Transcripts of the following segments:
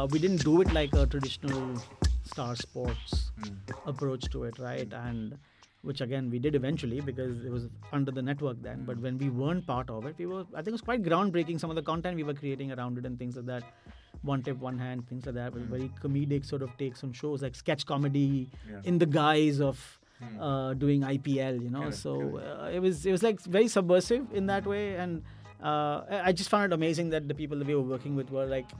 uh, we didn't do it like a traditional star sports approach to it, right? And which again we did eventually because it was under the network then. But when we weren't part of it, we were. I think it was quite groundbreaking. Some of the content we were creating around it and things like that. One tip, one hand, things like that. was Very comedic sort of takes on shows like sketch comedy Yeah. in the guise of Hmm. uh, doing IPL. You know, so uh, it was it was like very subversive in that way and. Uh, I I just found it amazing that the people that we were working with were like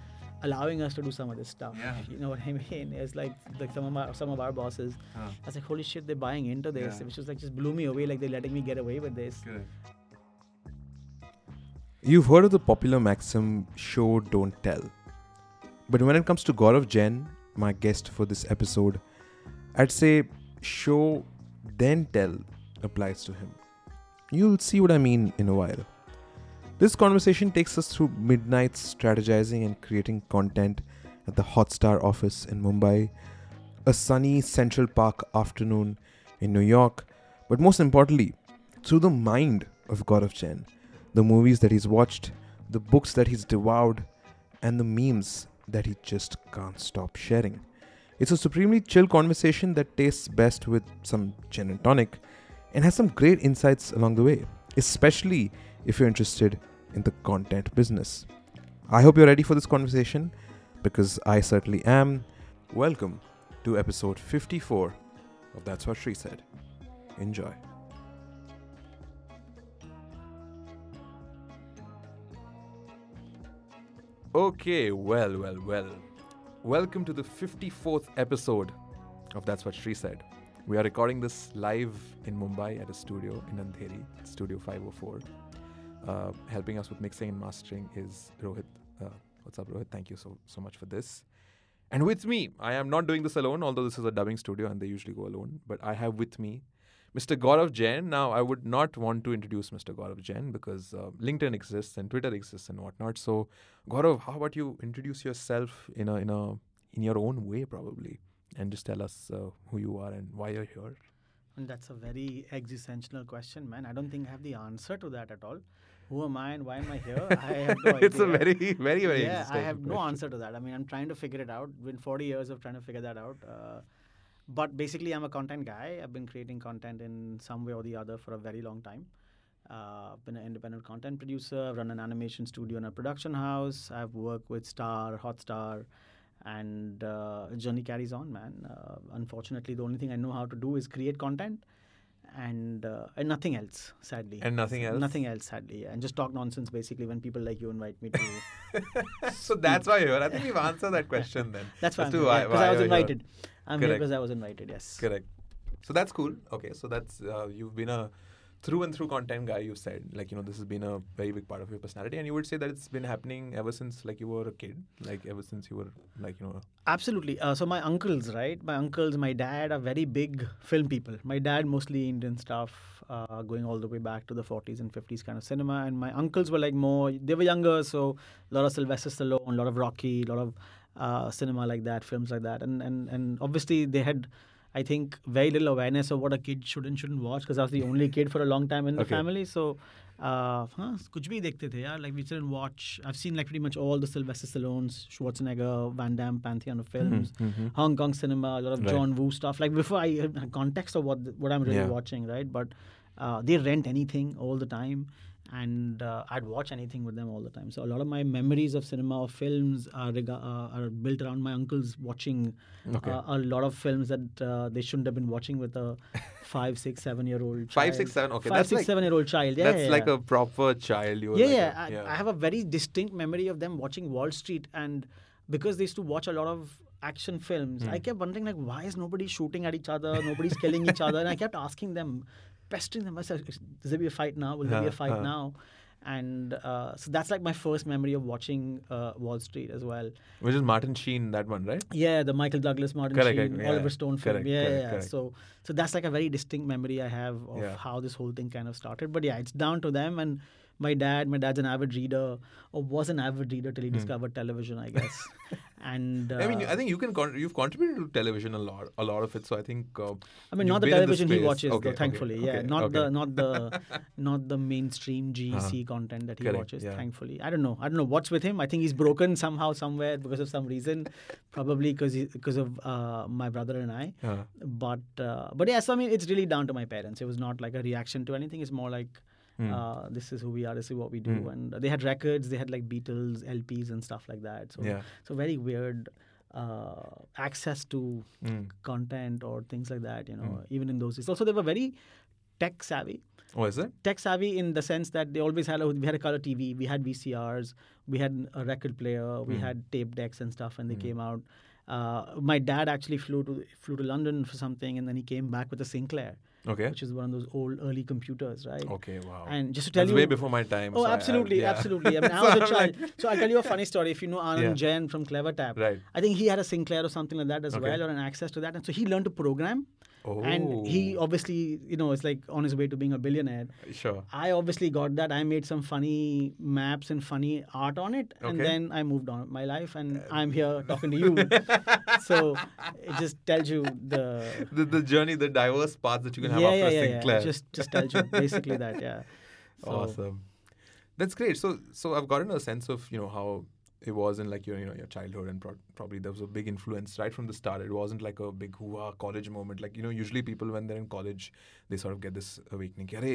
allowing us to do some of this stuff. Yeah. You know what I mean? It's like like some of our some of our bosses. Huh. I was like, holy shit, they're buying into this, Yeah. which was like just blew me away. Like they're letting me get away with this. Correct. You've heard of the popular maxim, show, don't tell. But when it comes to Gaurav Jain, my guest for this episode, I'd say show, then tell applies to him. You'll see what I mean in a while. This conversation takes us through midnights strategizing and creating content at the Hotstar office in Mumbai, a sunny Central Park afternoon in New York, but most importantly, through the mind of Gaurav Jain the movies that he's watched, the books that he's devoured, and the memes that he just can't stop sharing. It's a supremely chill conversation that tastes best with some gin and tonic and has some great insights along the way, especially if you're interested in the content business. I hope you're ready for this conversation because I certainly am. Welcome to episode 54 of That's What She Said. Enjoy. Okay, well, well, well. Welcome to the 54th episode of That's What She Said. We are recording this live in Mumbai at a studio in Andheri, Studio 504. Uh, helping us with mixing and mastering is Rohit. Uh, what's up, Rohit? Thank you so, so much for this. And with me, I am not doing this alone, although this is a dubbing studio and they usually go alone. But I have with me Mr. Gaurav Jain. Now, I would not want to introduce Mr. Gaurav Jain because uh, LinkedIn exists and Twitter exists and whatnot. So, Gaurav, how about you introduce yourself in a in a in your own way, probably, and just tell us uh, who you are and why you're here. And that's a very existential question, man. I don't think I have the answer to that at all. Who am I and why am I here? I have no it's a very very very yeah, I have no answer to that. I mean, I'm trying to figure it out. Been 40 years of trying to figure that out. Uh, but basically, I'm a content guy. I've been creating content in some way or the other for a very long time. Uh, I've been an independent content producer. I've run an animation studio and a production house. I've worked with Star, Hotstar, and uh, journey carries on, man. Uh, unfortunately, the only thing I know how to do is create content. And, uh, and nothing else, sadly. And nothing else? Nothing else, sadly. And just talk nonsense, basically, when people like you invite me to so that's why you're here. I think we've answered that question then. That's why As I'm to here, why- because I was you're here. invited. I'm here Correct. because I was invited. Yes. Correct. So that's cool. Okay, so that's uh, you've been a through and through content guy. You said like you know this has been a very big part of your personality, and you would say that it's been happening ever since like you were a kid, like ever since you were like you know. Absolutely. Uh, so my uncles, right? My uncles, my dad are very big film people. My dad mostly Indian stuff, uh, going all the way back to the 40s and 50s kind of cinema. And my uncles were like more. They were younger, so a lot of Sylvester Stallone, a lot of Rocky, a lot of uh, cinema like that, films like that. And and and obviously they had. I think very little awareness of what a kid should and shouldn't watch because I was the only kid for a long time in the okay. family. So, uh, huh. Like we didn't watch. I've seen like pretty much all the Sylvester Stallone's, Schwarzenegger, Van Damme pantheon of mm-hmm, films, mm-hmm. Hong Kong cinema, a lot of right. John Woo stuff. Like before I had context of what what I'm really yeah. watching, right? But uh, they rent anything all the time and uh, I'd watch anything with them all the time. So a lot of my memories of cinema or films are rega- uh, are built around my uncles watching Okay. uh, a lot of films that uh, they shouldn't have been watching with a five, six, seven year old. Five, six, seven. Okay, five, that's six, like seven year old child. Yeah, that's yeah, like yeah. a proper child. You Yeah, like yeah. a- I, I have a very distinct memory of them watching Wall Street, and because they used to watch a lot of action films, Hmm. I kept wondering like, why is nobody shooting at each other? Nobody's killing each other, and I kept asking them, pestering them. I said, "Is there be a fight now? Will there be a fight now?" And uh, so that's like my first memory of watching uh, Wall Street as well. which is Martin Sheen, that one, right? Yeah, the Michael Douglas, Martin Correct, Sheen, correct, yeah, Oliver Stone film. correct, yeah, yeah. correct. So, so that's like a very distinct memory I have of Yeah. how this whole thing kind of started. But yeah, it's down to them. And my dad, my dad's an avid reader, or was an avid reader till he Hmm. discovered television, I guess. And uh, I mean, I think you can con- you've contributed to television a lot, a lot of it. So I think. Uh, I mean, not the television he watches, Okay, though. okay, Thankfully, yeah, okay, not okay. the not the not the mainstream GEC content that he Correct, watches. yeah. Thankfully, I don't know. I don't know what's with him. I think he's broken somehow, somewhere because of some reason, probably because because of uh, my brother and I. Uh, But uh, but yes, I mean, it's really down to my parents. It was not like a reaction to anything. It's more like. Hmm. Uh, this is who we are. This is what we do, and they had records. They had like Beatles, LPs, and stuff like that. So, Yeah. so very weird uh, access to mm. content or things like that. You know, Hmm. even in those days. Also, they were very tech savvy. Oh, is it? Tech savvy in the sense that they always had a we had a color TV, we had VCRs, we had a record player, we Hmm. had tape decks and stuff, and they came out. Uh, my dad actually flew to flew to London for something, and then he came back with a Sinclair, Okay. which is one of those old early computers, right? Okay. Wow. And just to tell That's you, way before my time. Oh, so I- I- absolutely, yeah. absolutely. I mean, I was a child. so I'll tell you a funny story. If you know Anand Yeah. Jain from CleverTap, Right. I think he had a Sinclair or something like that as Okay. well, or an access to that. And so he learned to program. Oh. And he oh. obviously, you know, is like on his way to being a billionaire. Sure. I obviously got that. I made some funny maps and funny art on it, and then I moved on with my life, and uh, I'm here talking to you. so it just tells you the The, the journey, the diverse paths that you can have yeah, after yeah, yeah, Sinclair. yeah. Just just tells you basically that, yeah. So, awesome. That's great. So, so I've gotten a sense of you know how it wasn't like your you know your childhood and pro- probably there was a big influence right from the start. It wasn't like a big whoa college moment. Like you know usually people when they're in college they sort of get this awakening Hey,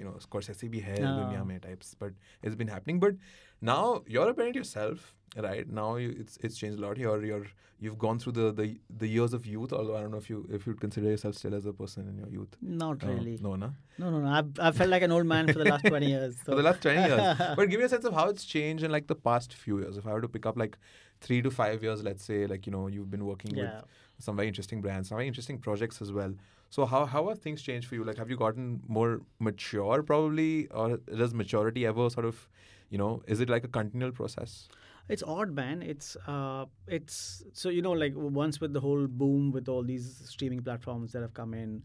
you know Scorsese be hai no. dunya mein types but it's been happening. But now you're a parent yourself right? Now you, it's it's changed a lot. You're you're you've gone through the, the the years of youth. Although I don't know if you if you'd consider yourself still as a person in your youth. not Uh, really. no, no. No, no, no. I've, I've felt like an old man for the last 20 years. for the last 20 years. But give me a sense of how it's changed in like the past few years. If I were to pick up like three to five years, let's say, like, you know, you've been working Yeah. with some very interesting brands, some very interesting projects as well. So how, how have things changed for you? Like, have you gotten more mature probably? Or does maturity ever sort of, you know, is it like a continual process? It's odd, man. It's uh, it's so you know, like once with the whole boom with all these streaming platforms that have come in,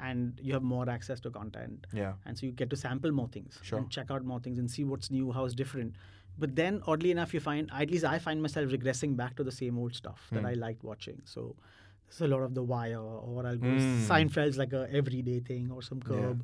and you have more access to content, Yeah. and so you get to sample more things Sure. and check out more things and see what's new, how it's different. But then, oddly enough, you find at least I find myself regressing back to the same old stuff that Hmm. I liked watching. So there's a lot of The Wire, or I'll go Mm. Seinfeld's like a everyday thing, or some Yeah.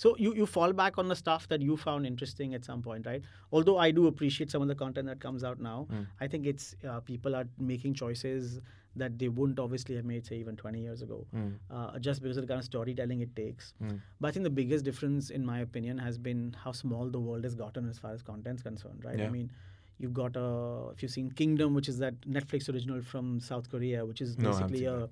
So you, you fall back on the stuff that you found interesting at some point, right? Although I do appreciate some of the content that comes out now, Mm. I think it's uh, people are making choices that they wouldn't obviously have made, say, even 20 years ago, Mm. uh, just because of the kind of storytelling it takes. Mm. But I think the biggest difference, in my opinion, has been how small the world has gotten as far as content's concerned, right? Yeah. I mean, you've got a, if you've seen Kingdom, which is that Netflix original from South Korea, which is No, basically seen a,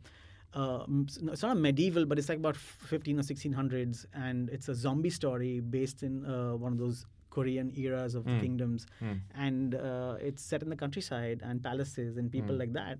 uh, m- s- no, it's not a medieval, but it's like about 15 or 1600s, and it's a zombie story based in uh, one of those Korean eras of the Mm. kingdoms, Mm. and uh, it's set in the countryside and palaces and people Mm. like that.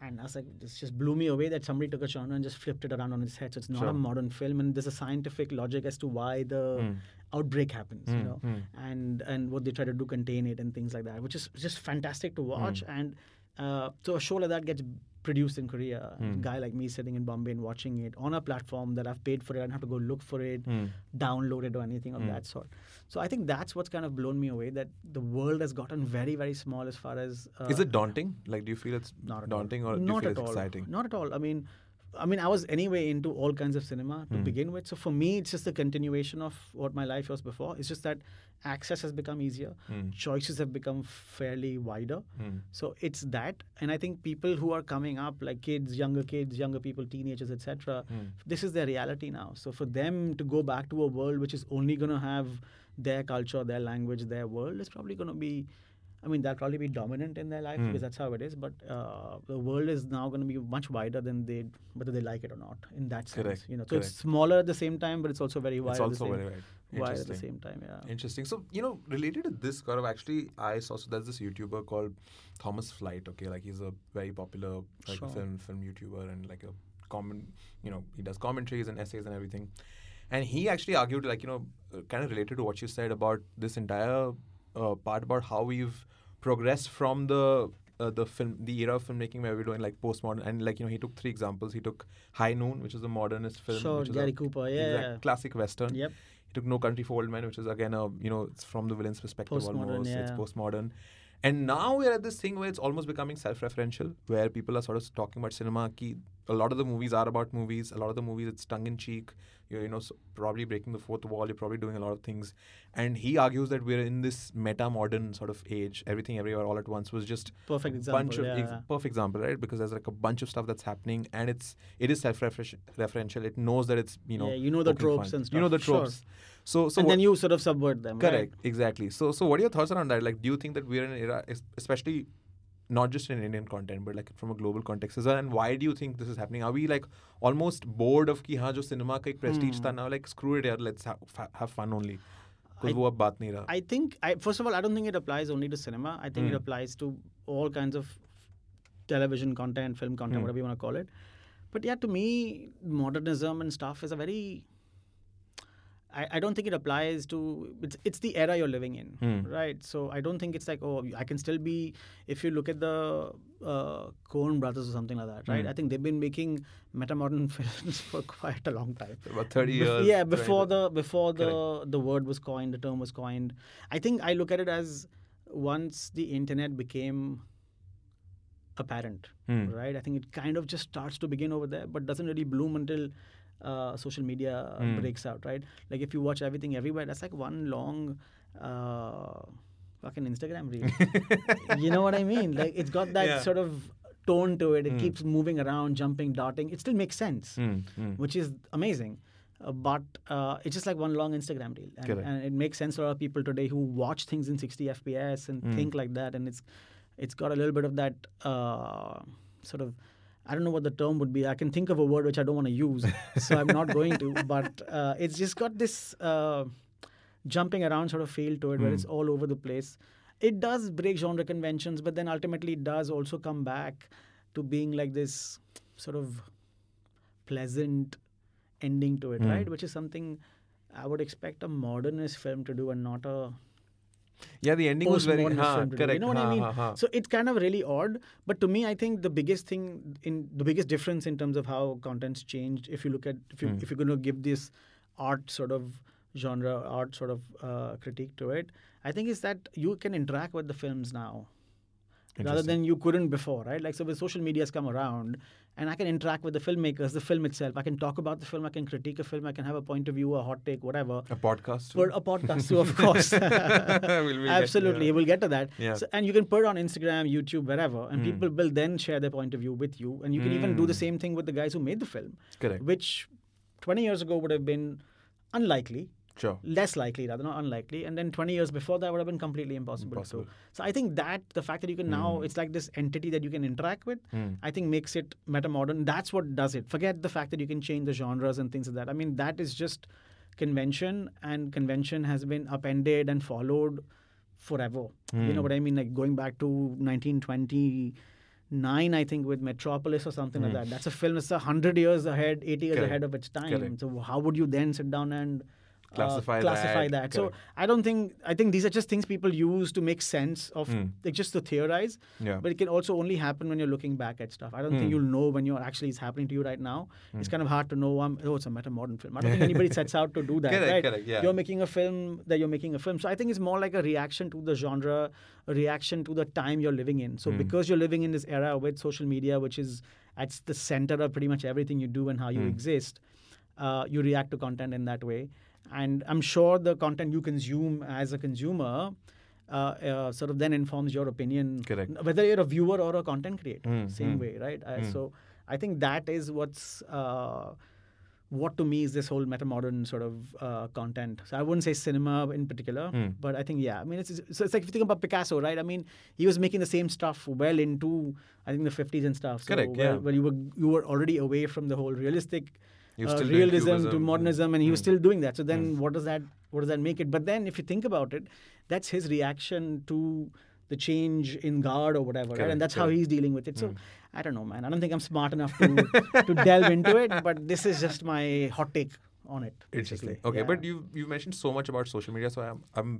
And I was like, this just blew me away that somebody took a genre and just flipped it around on its head. So it's not Sure. a modern film, and there's a scientific logic as to why the Mm. outbreak happens, you Mm, know, mm. and and what they try to do contain it and things like that, which is just fantastic to watch. Hmm. And uh, so a show like that gets produced in Korea. Mm. A guy like me sitting in Bombay and watching it on a platform that I've paid for it. I don't have to go look for it, Mm. download it, or anything of Mm. that sort. So I think that's what's kind of blown me away that the world has gotten very, very small as far as. Uh, Is it daunting? Like, do you feel it's not daunting all. or do you not feel at it's all. exciting? Not at all. I mean, I mean, I was anyway into all kinds of cinema to Hmm. begin with. So for me, it's just a continuation of what my life was before. It's just that access has become easier, Mm. choices have become fairly wider. Mm. So it's that, and I think people who are coming up, like kids, younger kids, younger people, teenagers, etc. Mm. This is their reality now. So for them to go back to a world which is only going to have their culture, their language, their world, is probably going to be. I mean, they'll probably be dominant in their life Mm. because that's how it is. But uh, the world is now going to be much wider than they, whether they like it or not. In that sense, Correct, you know. So correct. it's smaller at the same time, but it's also very wide. It's at also the same, very right. wide at the same time. Yeah. Interesting. So, you know, related to this, Gaurav, actually, I saw, so there's this YouTuber called Thomas Flight, okay? Like, he's a very popular like, Sure. film, film YouTuber and like a common, you know, he does commentaries and essays and everything. And he actually argued, like, you know, uh, kind of related to what you said about this entire uh, part about how we've progressed from the uh, the film, the era of filmmaking where we're doing like postmodern, and like you know, he took three examples. He took High Noon, which is a modernist film, Sure, which is Gary a Cooper. Yeah. classic western. Yep. He took No Country for Old Men, which is again a you know it's from the villain's perspective Postmodern, almost. It's postmodern. And now we're at this thing where it's almost becoming self-referential, where people are sort of talking about cinema. Ki a lot of the movies are about movies. A lot of the movies it's tongue-in-cheek. You're, you know, so probably breaking the fourth wall. You're probably doing a lot of things. And he argues that we're in this meta-modern sort of age. Everything, everywhere, all at once was just Perfect example. bunch of yeah. ex- perfect example, right? Because there's like a bunch of stuff that's happening, and it's it is self-referential. It knows that it's you know Yeah, you know the tropes fun. and stuff. You know the stuff, sure. tropes. So so and then you sort of subvert them. right? Correct, exactly. So, so what are your thoughts around that? Like, do you think that we're in an era, especially not just in Indian content, but like from a global context as well. And why do you think this is happening? Are we like almost bored of ki haan jo cinema ka ek prestige hmm. tha now? Like screw it, yaar, let's ha- fa- have fun only. I, wo ab baat nahi raha. I think I, first of all, I don't think it applies only to cinema. I think hmm. it applies to all kinds of television content, film content, hmm. whatever you want to call it. But yeah, to me, modernism and stuff is a very I, I don't think it applies to it's it's the era you're living in, Mm. right? So I don't think it's like oh I can still be if you look at the uh, Coen brothers or something like that, right? Mm. I think they've been making metamodern films for quite a long time. About 30 Bef- years. yeah, before the before the Correct. the word was coined, the term was coined. I think I look at it as once the internet became apparent, Hmm. right? I think it kind of just starts to begin over there, but doesn't really bloom until uh, social media Hmm. breaks out, right? Like if you watch everything everywhere, that's like one long. Uh, fucking Instagram reel. you know what I mean? Like it's got that Yeah. sort of tone to it. It Hmm. keeps moving around, jumping, darting. It still makes sense Hmm, hmm. which is amazing. Uh, but uh, it's just like one long Instagram reel, and, and it makes sense to a lot of people today who watch things in 60 FPS and Mm. think like that, and it's it's got a little bit of that uh, sort of. I don't know what the term would be. I can think of a word which I don't want to use, so I'm not going to. But uh, it's just got this uh, jumping around sort of feel to it, where Mm. it's all over the place. It does break genre conventions, but then ultimately it does also come back to being like this sort of pleasant ending to it, Mm. right? Which is something I would expect a modernist film to do and not a yeah, the ending was very haan, correct. You know what I mean? So it's kind of really odd. But to me, I think the biggest thing in the biggest difference in terms of how content's changed, if you look at if you mm. if you're going to give this art sort of genre art sort of uh, critique to it, I think is that you can interact with the films now rather than you couldn't before, right? Like so, with social media's come around, and I can interact with the filmmakers, the film itself. I can talk about the film. I can critique a film. I can have a point of view, a hot take, whatever. a podcast. too? For a podcast too, of course. We'll- we'll Absolutely, we'll get to that. Yeah. So, and you can put it on Instagram, YouTube, wherever, and Mm. people will then share their point of view with you. And you can even do the Mm. same thing with the guys who made the film, Correct. which 20 years ago would have been unlikely, Sure. less likely rather, not unlikely. And then 20 years before that would have been completely impossible. Impossible. too. So I think that the fact that you can now, Mm. it's like this entity that you can interact with, Hmm. I think makes it meta modern. That's what does it. Forget the fact that you can change the genres and things like that. I mean, that is just convention, and convention has been upended and followed forever. You know Hmm. what I mean? Like going back to 1929, I think, with Metropolis or something like Hmm. that. That's a film that's 100 years ahead, 80 years Correct. ahead of its time. Correct. So, how would you then sit down and uh, Classify classify that. that? So, I don't think, I think these are just things people use to make sense of, Hmm. like just to theorize Yeah. but it can also only happen when you're looking back at stuff. I don't Hmm. think you'll know when you're actually it's happening to you right now. It's kind of hard to know. Um, oh, it's a meta modern film. I don't think anybody sets out to do that. Correct, right? correct, yeah. You're making a film that you're making a film. So I think it's more like a reaction to the genre, a reaction to the time you're living in. So Hmm. because you're living in this era with social media, which is at the center of pretty much everything you do and how you Hmm. exist, uh, you react to content in that way. And I'm sure the content you consume as a consumer. Uh, uh, sort of then informs your opinion Correct. whether you're a viewer or a content creator Mm, same mm, way right uh, mm. so i think that is what's uh, what to me is this whole meta modern sort of uh, content so i wouldn't say cinema in particular Mm. but i think yeah i mean it's so it's like if you think about picasso right i mean he was making the same stuff well into i think the 50s and stuff so Correct, yeah. where you were you were already away from the whole realistic uh, realism to modernism and he was mm. still doing that so then Mm. what does that what does that make it but then if you think about it that's his reaction to the change in guard or whatever right and that's how he's dealing with it so Mm. i don't know man i don't think i'm smart enough to to delve into it but this is just my hot take on it Interesting. basically. Okay, Yeah. but you you mentioned so much about social media, so I'm I'm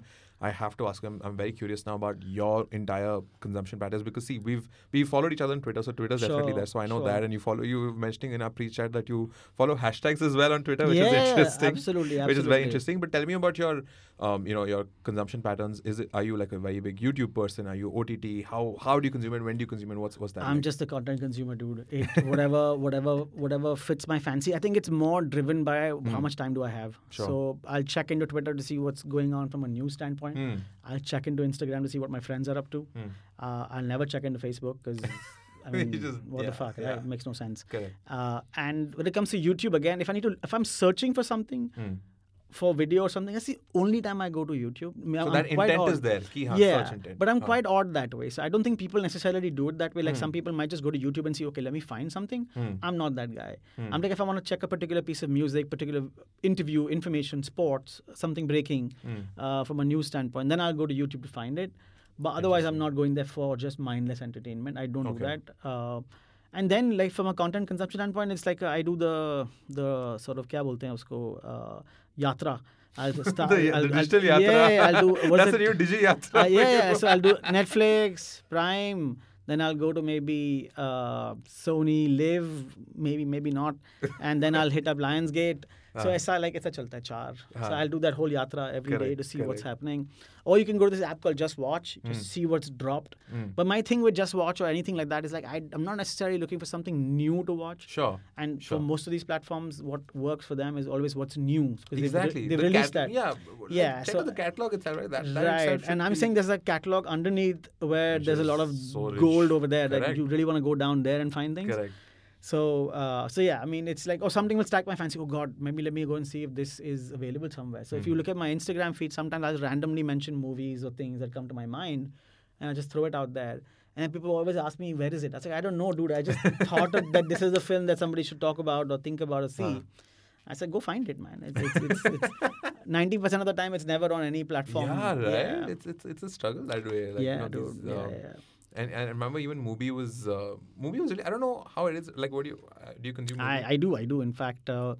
I have to ask. I'm, I'm very curious now about your entire consumption patterns because see, we've we followed each other on Twitter, so Twitter's definitely Sure, there. So I know sure. that, and you follow. You were mentioning in our pre-chat that you follow hashtags as well on Twitter, which yeah, is interesting. Absolutely, Which is very interesting. But tell me about your, um, you know, your consumption patterns. Is it are you like a very big YouTube person? Are you OTT? How how do you consume it? When do you consume it? What's what's that? I'm like? just a content consumer, dude. It, whatever, whatever, whatever fits my fancy. I think it's more driven by how much time do I have. Sure. So I'll check into Twitter to see what's going on from a news standpoint. Hmm. I'll check into Instagram to see what my friends are up to. Hmm. Uh, I'll never check into Facebook because I mean, just- what yeah, the fuck, yeah. right? It makes no sense. Uh, and when it comes to YouTube, again, if I need to, if I'm searching for something Hmm. For video or something, that's the only time I go to YouTube. I mean, So I'm that intent odd. is there. Haan, yeah, search intent. but I'm Haan. quite odd that way. So I don't think people necessarily do it that way. Like Hmm. some people might just go to YouTube and see, okay, let me find something. Hmm. I'm not that guy. Hmm. I'm like, if I want to check a particular piece of music, particular interview, information, sports, something breaking Hmm. uh, from a news standpoint, then I'll go to YouTube to find it. But otherwise, I'm not going there for just mindless entertainment. I don't do that. Uh, and then from a content consumption standpoint, it's like uh, it's like the do the the sort of क्या बोलते हैं उसको यात्रा I'll start. the, I'll, digital I'll, yatra. Yeah, I'll do. What's That's a new yatra. Uh, yeah, yeah. So I'll do Netflix, Prime. Then I'll go to maybe uh, SonyLIV, maybe maybe not, and then I'll hit up Lionsgate. So Ah. ऐसा like it's a chalta char. So. I'll do that whole yatra every day Correct, to see what's happening. Or you can go to this app called JustWatch, just Mm. see what's dropped. Mm. But my thing with JustWatch or anything like that is like I, I'm not necessarily looking for something new to watch. Sure. And Sure. for most of these platforms, what works for them is always what's new. 'cause they've re- Exactly. They've, The released cat- that. Yeah. Yeah, Check so- out the catalog itself, right? That, that right itself and i'm be- saying there's a catalog underneath where Which there's a lot of so gold over there that you really want to go down there and find things Correct. So uh, so yeah i mean it's like oh something will strike my fancy oh god maybe let me go and see if this is available somewhere so if Hmm. you look at my instagram feed sometimes i'll randomly mention movies or things that come to my mind and i just throw it out there and people always ask me where is it i was like i don't know dude i just thought of, that this is a film that somebody should talk about or think about or see. I said, go find it, man. It's, it's, it's, it's 90% of the time, it's never on any platform. Yeah, right. Yeah. It's it's it's a struggle that way. Like, you yeah, know, dude. these, yeah, um, yeah. And, and I remember even MUBI was uh, MUBI was really I don't know how it is like what do you uh, do you consume MUBI? I, I do, I do. In fact, uh,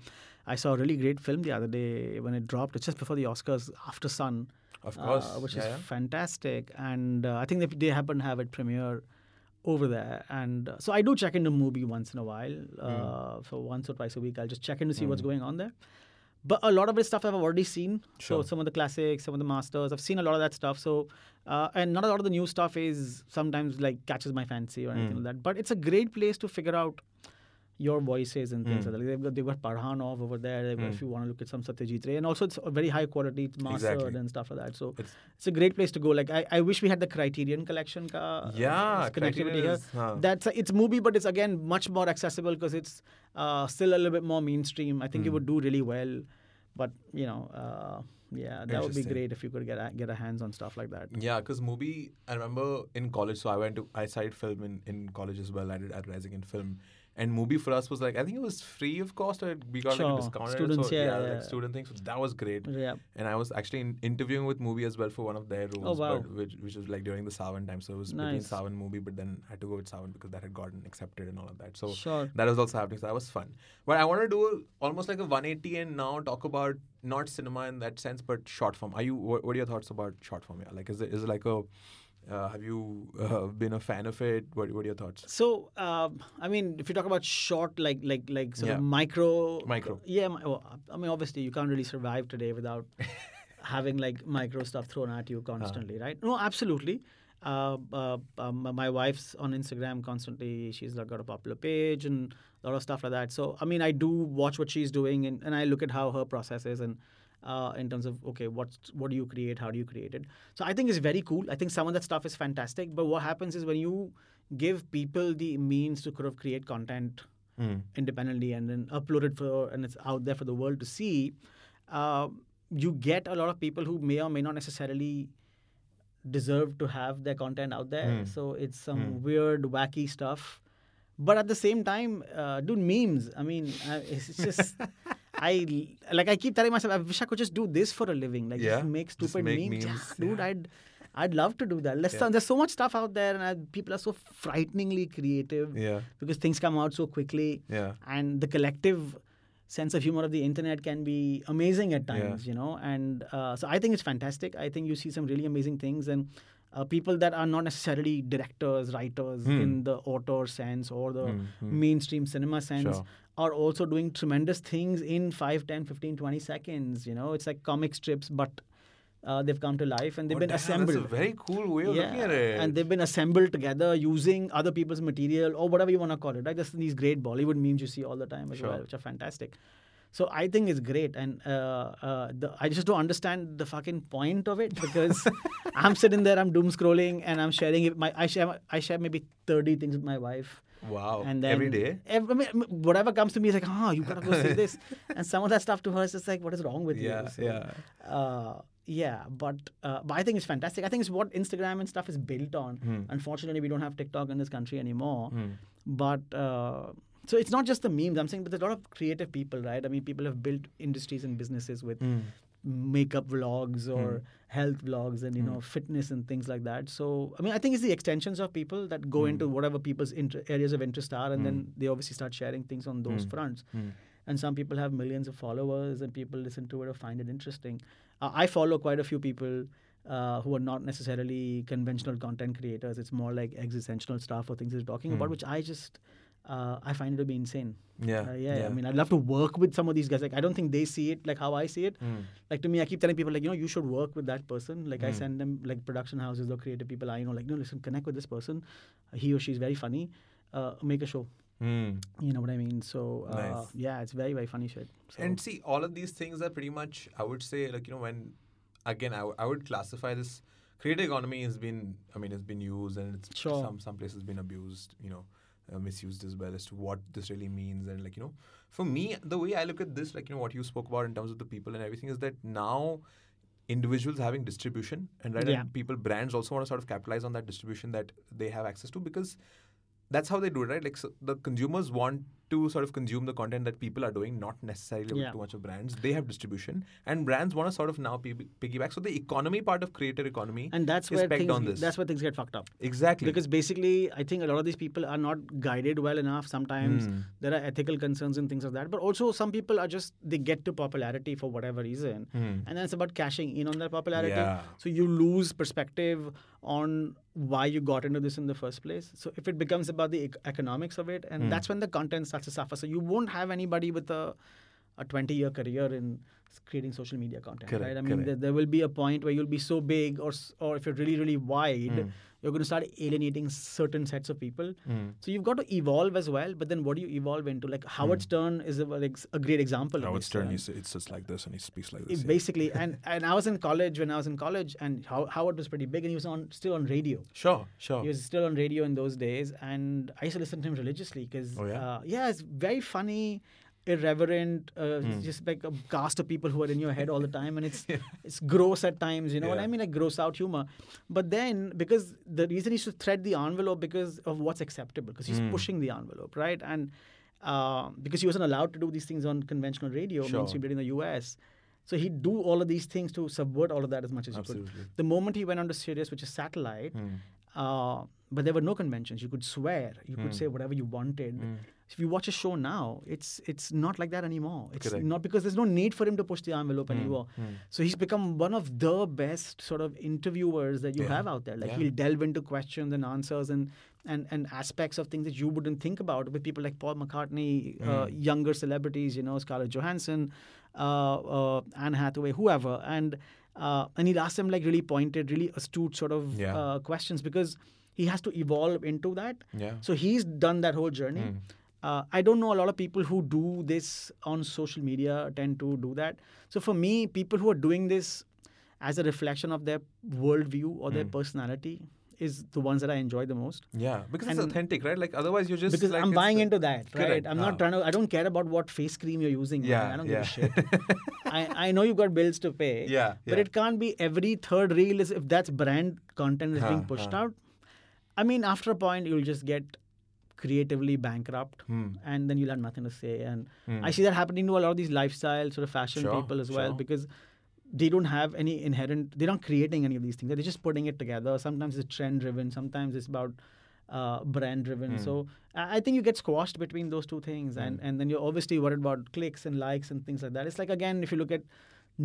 I saw a really great film the other day when it dropped. It's just before the Oscars, Aftersun, of course uh, which yeah, is yeah. fantastic. And uh, I think they, they happen to have it premiere over there. And uh, so I do check into MUBI once in a while. Hmm. Uh, So once or twice a week, I'll just check in to see what's going on there. But a lot of it stuff I've already seen. Sure. So some of the classics, some of the masters, I've seen a lot of that stuff. So, uh, and not a lot of the new stuff is sometimes like catches my fancy or anything Mm. like that. But it's a great place to figure out your voices and things Mm. like that. They've got, they've got Parajanov over there. Mm. If you want to look at some Satyajit Ray. And also it's a very high quality. It's mastered Exactly. and stuff like that. So It's- it's a great place to go. Like I, I wish we had the Criterion collection ka, yeah uh, connectivity here. is, huh. That's it's MUBI, but it's again much more accessible because it's uh, still a little bit more mainstream. I think it Mm. would do really well, but you know, uh, yeah, that would be great if you could get a, get a hands on stuff like that. Yeah, because MUBI. I remember in college, so I went to I studied film in, in college as well. I did advertising in film, and MUBI for us was like I think it was free of cost, or we got like a discount. Students, so, yeah, like yeah. student things. So that was great. Yeah, And I was actually in, interviewing with MUBI as well for one of their roles, Oh, wow. but which, which was like during the Saavn time. So it was between Nice. Saavn MUBI, but then I had to go with Saavn because that had gotten accepted and all of that. So sure. that was also happening. So that was fun. But I want to do almost like a 180 and now talk about not cinema in that sense, but short form. Are you? What, what are your thoughts about short form? Yeah, like is it is it like a uh, have you uh, been a fan of it? What What are your thoughts? So, um, I mean, if you talk about short, like like like sort Yeah. of micro, Micro. yeah. well, I mean, obviously, you can't really survive today without having like micro stuff thrown at you constantly, right? No, absolutely. Uh, uh, um, my wife's on Instagram constantly. She's like got a popular page and a lot of stuff like that. So, I mean, I do watch what she's doing and, and I look at how her process is and uh, in terms of okay, what what do you create? How do you create it? So I think it's very cool. I think some of that stuff is fantastic. But what happens is when you give people the means to kind of create content Mm. independently and then upload it for and it's out there for the world to see, uh, you get a lot of people who may or may not necessarily deserve to have their content out there. Mm. So it's some Mm. weird, wacky stuff. But at the same time, uh, dude, memes. I mean, uh, it's just. I like. I keep telling myself, I wish I could just do this for a living. Like, Yeah, just make just stupid make memes. memes, Yeah, dude, yeah. I'd, I'd love to do that. There's, Yeah. so, there's so much stuff out there, and I, people are so frighteningly creative Yeah, because things come out so quickly yeah. and the collective sense of humor of the internet can be amazing at Yeah. times, you know. And uh, so I think it's fantastic. I think you see some really amazing things and uh, people that are not necessarily directors, writers Hmm. in the auteur sense or the Hmm, hmm. mainstream cinema sense Sure. Are also doing tremendous things in 5, 10, 15, 20 seconds. You know, it's like comic strips, but uh, they've come to life and they've Oh, been damn, assembled. That's a very cool way of looking at it. And they've been assembled together using other people's material or whatever you want to call it. Right? There's these great Bollywood memes you see all the time as Sure. well, which are fantastic. So I think it's great, and uh, uh, the, I just don't understand the fucking point of it because I'm sitting there, I'm doom scrolling, and I'm sharing it. My I share I share maybe 30 things with my wife. Wow. And then Every day. ev- I mean, whatever comes to me is like, ah, you gotta go see this, and some of that stuff to her is just like, what is wrong with Yeah, you? So, yeah. uh, yeah, but uh, but I think it's fantastic. I think it's what Instagram and stuff is built on. Hmm. Unfortunately, we don't have TikTok in this country anymore. Hmm. But uh, so it's not just the memes. I'm saying, but there's a lot of creative people, right? I mean, people have built industries and businesses with Hmm. Makeup vlogs or health vlogs and you know fitness and things like that. So I mean, I think it's the extensions of people that go into whatever people's inter- areas of interest are, and then they obviously start sharing things on those fronts. Hmm. And some people have millions of followers, and people listen to it or find it interesting. Uh, I follow quite a few people. Uh, who are not necessarily conventional content creators. It's more like existential stuff or things they're talking about, which I just uh, I find it to be insane. Yeah. Uh, yeah, I mean, I'd love to work with some of these guys. Like, I don't think they see it like how I see it. Hmm. Like to me, I keep telling people like, you know, you should work with that person. Like I send them like production houses or creative people. I you know like, no, listen, connect with this person. He or she is very funny. Uh, make a show. Hmm. You know what I mean? So uh, Nice. yeah, it's very very funny shit. So, And see, all of these things are pretty much, I would say, like, you know, when, again, I, w- I would classify this creative economy has been, I mean, it's been used and it's Sure. some, some places been abused, you know, uh, misused as well as to what this really means. And, like, you know, for me, the way I look at this, like, you know, what you spoke about in terms of the people and everything is that now individuals having distribution and right Yeah. and people brands also want to sort of capitalize on that distribution that they have access to because that's how they do it right like so the consumers want to sort of consume the content that people are doing not necessarily with Yeah. too much of brands they have distribution and brands want to sort of now piggy- piggyback so the economy part of creator economy and that's is where things on this that's where things get fucked up. exactly Because basically, I think a lot of these people are not guided well enough. Sometimes Hmm. there are ethical concerns and things like that. But also, some people are just they get to popularity for whatever reason, Hmm. and then it's about cashing in on that popularity. Yeah. So you lose perspective on why you got into this in the first place. So if it becomes about the economics of it, and hmm. that's when the content starts to suffer. So you won't have anybody with a a 20 year career in creating social media content Correct, right i mean there, there will be a point where you'll be so big or or if you're really really wide Hmm. you're going to start alienating certain sets of people Hmm. so you've got to evolve as well but then what do you evolve into like howard stern is a, like, a great example Howard this, Stern, he's, it's just like this and he speaks like It this. yeah. basically and and i was in college when i was in college and How- howard was pretty big and he was on still on radio Sure, sure. he was still on radio in those days, and I used to listen to him religiously because, Oh, yeah? uh, yeah, it's very funny, irreverent, uh, Hmm. just like a cast of people who are in your head all the time, and it's it's gross at times. You know what I mean? Like gross out humor. But then because the reason he should thread the envelope because of what's acceptable, because he's Hmm. pushing the envelope, right? And uh, because he wasn't allowed to do these things on conventional radio, Sure. mainstream radio in the U.S. So he'd do all of these things to subvert all of that as much as he could. The moment he went on to Sirius, which is satellite, Hmm. uh, but there were no conventions. You could swear, you could Hmm. say whatever you wanted. If you watch a show now, it's it's not like that anymore. It's Correct. not because there's no need for him to push the envelope anymore. hmm. So he's become one of the best sort of interviewers that you Yeah. have out there. Like Yeah. he'll delve into questions and answers and, and and aspects of things that you wouldn't think about with people like Paul McCartney, uh, Hmm. younger celebrities, you know, Scarlett Johansson, uh, uh, Anne Hathaway, whoever, and uh, and he'll ask them like really pointed, really astute sort of Yeah. uh, questions because he has to evolve into that. Yeah. So he's done that whole journey. Uh, I don't know a lot of people who do this on social media tend to do that. So for me, people who are doing this as a reflection of their worldview or their Hmm. personality is the ones that I enjoy the most. Yeah, because it's authentic, right? Like otherwise you're just because like I'm buying into that, right? Correct. I'm Ah. not trying to. I don't care about what face cream you're using. man. Yeah, I don't yeah. give a shit. I, I know you've got bills to pay. Yeah, But yeah. it can't be every third reel is if that's brand content is being pushed out. I mean, after a point, you'll just get creatively bankrupt, Hmm. and then you'll have nothing to say. And Hmm. I see that happening to a lot of these lifestyle sort of fashion Sure, people as well sure. because they don't have any inherent. They're not creating any of these things. They're just putting it together. Sometimes it's trend driven. Sometimes it's about uh, brand driven. Hmm. So I think you get squashed between those two things, and and then you're obviously worried about clicks and likes and things like that. It's like again, if you look at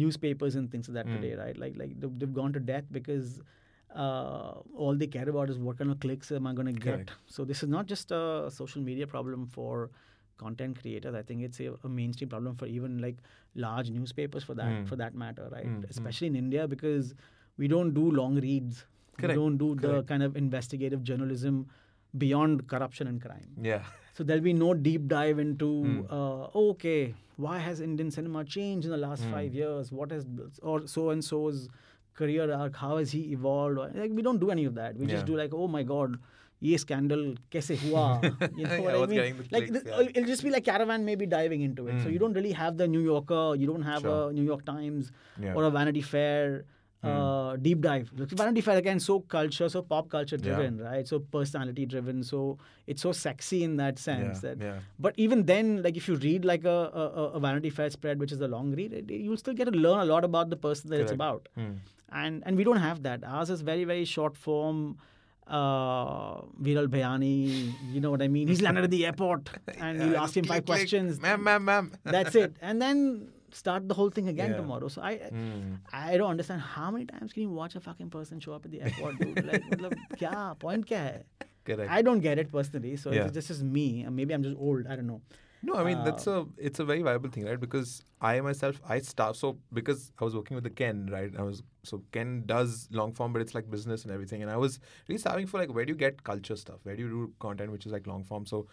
newspapers and things like that today, right? Like like they've gone to death because uh, all they care about is what kind of clicks am I going to get. Correct. So this is not just a social media problem for content creators. I think it's a, a mainstream problem for even like large newspapers for that Mm. for that matter, right? Mm. Especially in India because we don't do long reads. Correct, We don't do the kind of investigative journalism beyond corruption and crime. Yeah. So there'll be no deep dive into, Mm. uh, okay, why has Indian cinema changed in the last Mm. five years? What has, or so and so's career arc, how has he evolved? Like, we don't do any of that. We Yeah. just do like, oh my God, ye scandal kaise hua? You know Yeah, what I mean? like, yeah. it'll just be like Caravan maybe diving into it. So Mm. you don't really have the New Yorker, you don't have Sure. a New York Times or a Vanity Fair. Hmm. Uh, deep dive. Vanity Fair again, so culture, so pop culture Yeah. driven, right? So personality driven. So it's so sexy in that sense yeah. that yeah. but even then, like if you read like a, a, a- Vanity Fair spread, which is a long read, it, you'll still get to learn a lot about the person that it's about. Hmm. And and we don't have that. Ours is very very short form. Uh, Viral Bhayani, you know what I mean? He's landed at the airport, and Yeah, ask him click, five click. questions. Ma'am, ma'am, ma'am. That's it, and then start the whole thing again yeah. tomorrow. So I mm. I don't understand how many times can you watch a fucking person show up at the airport, dude? like, yeah, point kya hai? Correct. I don't get it personally. So yeah. it's just, me. Uh, maybe I'm just old. I don't know. No, I mean uh, that's a it's a very viable thing, right? Because I myself I start so because I was working with the Ken, right? I was so Ken does long form, but it's like business and everything. And I was really starving for like where do you get culture stuff? Where do you do content which is like long form? So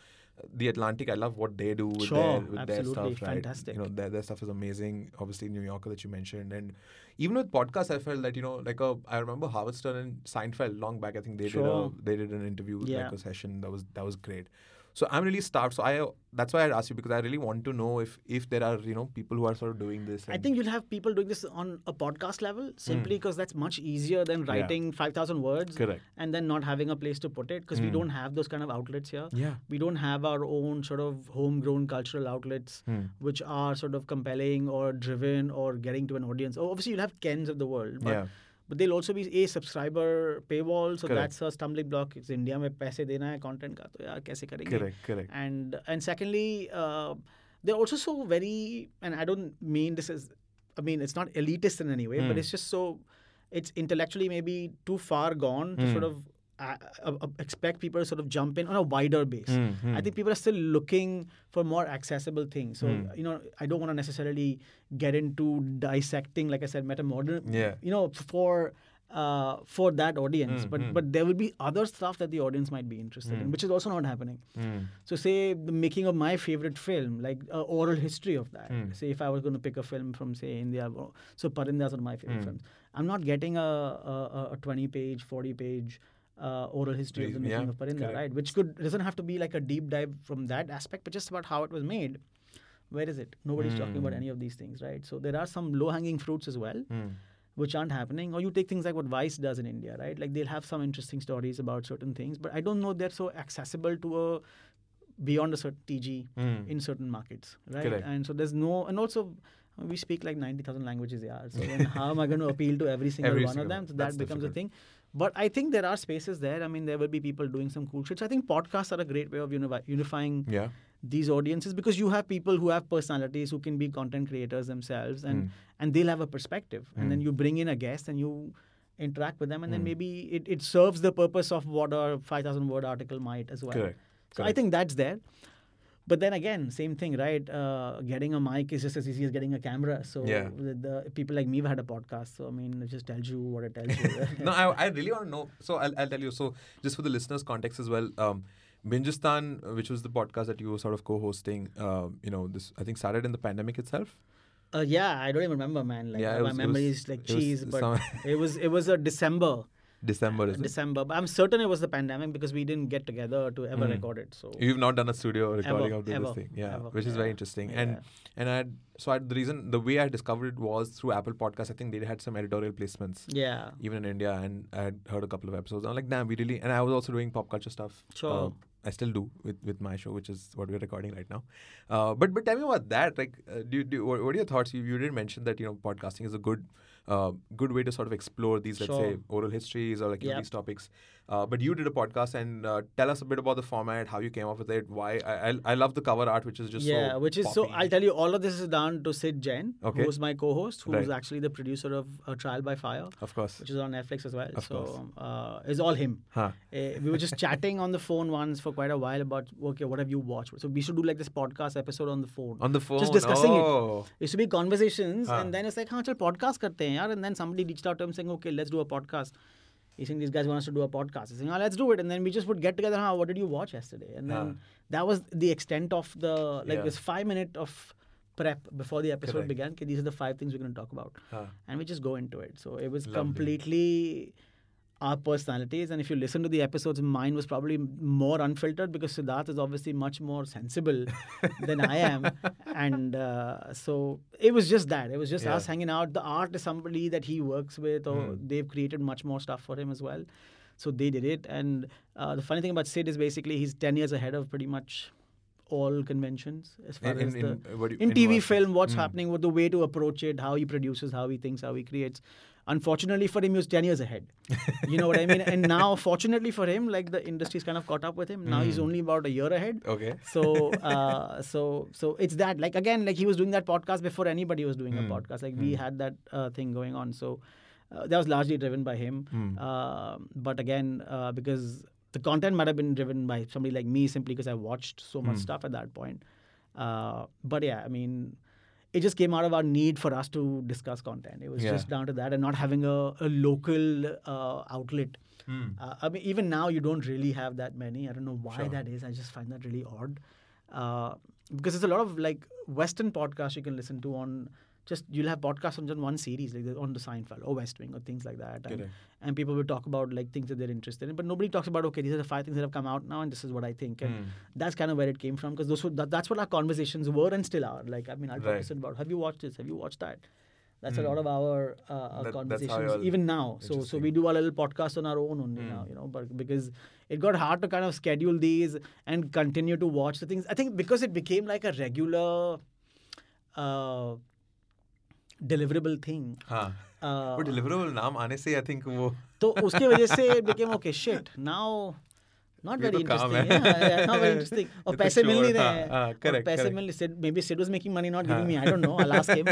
the Atlantic, I love what they do with Sure, their with their absolutely, stuff, right? fantastic. You know their their stuff is amazing. Obviously, New Yorker that you mentioned, and even with podcasts, I felt that you know like a I remember Howard Stern and Seinfeld long back. I think they Sure. did a they did an interview Yeah. like a session that was that was great. So I'm really starved. So I that's why I asked you because I really want to know if if there are you know people who are sort of doing this. I think you'll have people doing this on a podcast level simply because that's much easier than Hmm. Yeah. writing 5,000 words correct. and then not having a place to put it because we Mm. don't have those kind of outlets here. Yeah. We don't have our own sort of homegrown cultural outlets Hmm. which are sort of compelling or driven or getting to an audience. Oh, obviously, you'll have Kens of the world, but, yeah but they'll also be a subscriber paywall. So Correct. that's a stumbling block. It's India में पैसे देना है content का तो यार कैसे करेंगे? Correct. Correct. and and secondly uh, they're also so very and i don't mean this as i mean it's not elitist in any way but Hmm. it's just so it's intellectually maybe too far gone to sort Hmm. of uh, uh, expect people to sort of jump in on a wider base Hmm, hmm. I think people are still looking for more accessible things. So, Hmm. you know, I don't want to necessarily get into dissecting, like I said, metamodern, Yeah. you know, for uh, for that audience. Hmm, but hmm. but there will be other stuff that the audience might be interested in, Hmm. which is also not happening. Hmm. So, say the making of my favorite film, like uh, oral history of that. Say, if I was going to pick a film from, say, India, so Parinda is one of my favorite films. I'm not getting a, a, a- a 20 page, 40 page uh, oral history of the Yeah, making of Parinda, correct. right? Which could doesn't have to be like a deep dive from that aspect, but just about how it was made. Where is it? Nobody's talking about any of these things, right? So there are some low hanging fruits as well, Hmm. which aren't happening. Or you take things like what Vice does in India, right? Like they'll have some interesting stories about certain things, but I don't know they're so accessible to a beyond a certain TG Hmm. in certain markets, right? Correct. And so there's no, and also we speak like 90,000 languages, yeah. So then how am I going to appeal to every single Every one single of them? So that becomes a thing. But I think there are spaces there. I mean, there will be people doing some cool shit. So I think podcasts are a great way of unifying Yeah. these audiences because you have people who have personalities who can be content creators themselves and Mm. and they'll have a perspective and then Mm. you bring in a guest and you interact with them and then Mm. maybe it, it serves the purpose of what a 5000 word article might as well Correct. so i think that's there but then again same thing right uh, getting a mic is just as easy as getting a camera so Yeah. the, the people like me have had a podcast so i mean it just tells you what it tells you no, I, I really want to know. So I'll, I'll tell you. So just for the listeners' context as well, um, Binjistan, uh, which was the podcast that you were sort of co-hosting, um, you know, this I think started in the pandemic itself. uh, yeah i don't even remember man like Yeah, my was- memory was- is like cheese but some- it was it was a december December, is it? December. But I'm certain it was the pandemic because we didn't get together to ever Mm. record it. So You've not done a studio recording Ever, of this, ever, thing, yeah, ever, which is very interesting. yeah. And and I so I, the reason the way I discovered it was through Apple Podcasts. I think they had some editorial placements yeah, even in India, and I had heard a couple of episodes. I'm like, damn, we really. And I was also doing pop culture stuff. Sure. Uh, I still do with, with my show, which is what we're recording right now. Uh, but but tell me about that. Like, uh, do, do what, what are your thoughts? You, you did mention that you know podcasting is a good uh, good way to sort of explore these, let's say, oral histories or like Yep. these topics. Uh, but you did a podcast, and uh, tell us a bit about the format, how you came up with it, why. I, I, I love the cover art, which is just yeah, so which is poppy. so. I'll tell you, all of this is done to Sid Jain, okay. who's my co-host, who's right. actually the producer of a Trial by Fire, of course, which is on Netflix as well. Of so uh, it's all him. Huh. Eh, we were just chatting on the phone once for quite a while about okay, what have you watched? So we should do like this podcast episode on the phone. On the phone, just discussing oh. it. It should be conversations, huh. and then it's like, podcast karte hain yaar," and then somebody reached out to him saying, "Okay, let's do a podcast." He's saying these guys want us to do a podcast. He's saying, oh, let's do it. And then we just would get together. Huh, what did you watch yesterday? And then that was the extent of the like Yeah. this five minute of prep before the episode Correct. began. Okay, these are the five things we're going to talk about, Huh. and we just go into it. So it was Lovely. completely our personalities. And if you listen to the episodes, mine was probably more unfiltered because Siddharth is obviously much more sensible than I am. And uh, so it was just that. It was just Yeah. us hanging out. The art is somebody that he works with, or Hmm. they've created much more stuff for him as well. So they did it. And uh, the funny thing about Sid is basically he's 10 years ahead of pretty much all conventions as far In, as in, the in, you- in TV what? film, what's Hmm. happening, what the way to approach it, how he produces, how he thinks, how he creates. Unfortunately for him, he was 10 years ahead. You know what I mean? And now, fortunately for him, like the industry's kind of caught up with him. Now he's Hmm. only about a year ahead. Okay. So, uh, so, so it's that. Like again, like he was doing that podcast before anybody was doing Hmm. a podcast. Like we had that uh, thing going on. So uh, that was largely driven by him. Hmm. Um but again, uh, because the content might have been driven by somebody like me simply because I watched so much Hmm. stuff at that point. Uh, but yeah, I mean, it just came out of our need for us to discuss content. It was Yeah. just down to that and not having a, a local uh, outlet. Hmm. Uh, I mean, even now you don't really have that many. I don't know why Sure. that is. I just find that really odd. Uh, because there's a lot of like Western podcasts you can listen to on just you'll have podcasts on just one series like on the Seinfeld or West Wing or things like that, and, and people will talk about like things that they're interested in, but nobody talks about okay these are the five things that have come out now and this is what I think, and Hmm. that's kind of where it came from because those were, that, that's what our conversations were and still are. Like I mean, I'll talk Right. to about have you watched this? Have you watched that? That's a Hmm. lot of our, uh, our That- conversations even now. So so we do our little podcast on our own only Hmm. now, you know, but because it got hard to kind of schedule these and continue to watch the things. I think because it became like a regular uh, deliverable thing हाँ uh, deliverable नाम आने से I think वो तो उसकी वजह से became okay shit now not very interesting not very interesting और पैसे मिल नहीं रहे हैं पैसे मिल maybe Sid was making money not giving me I don't know I last him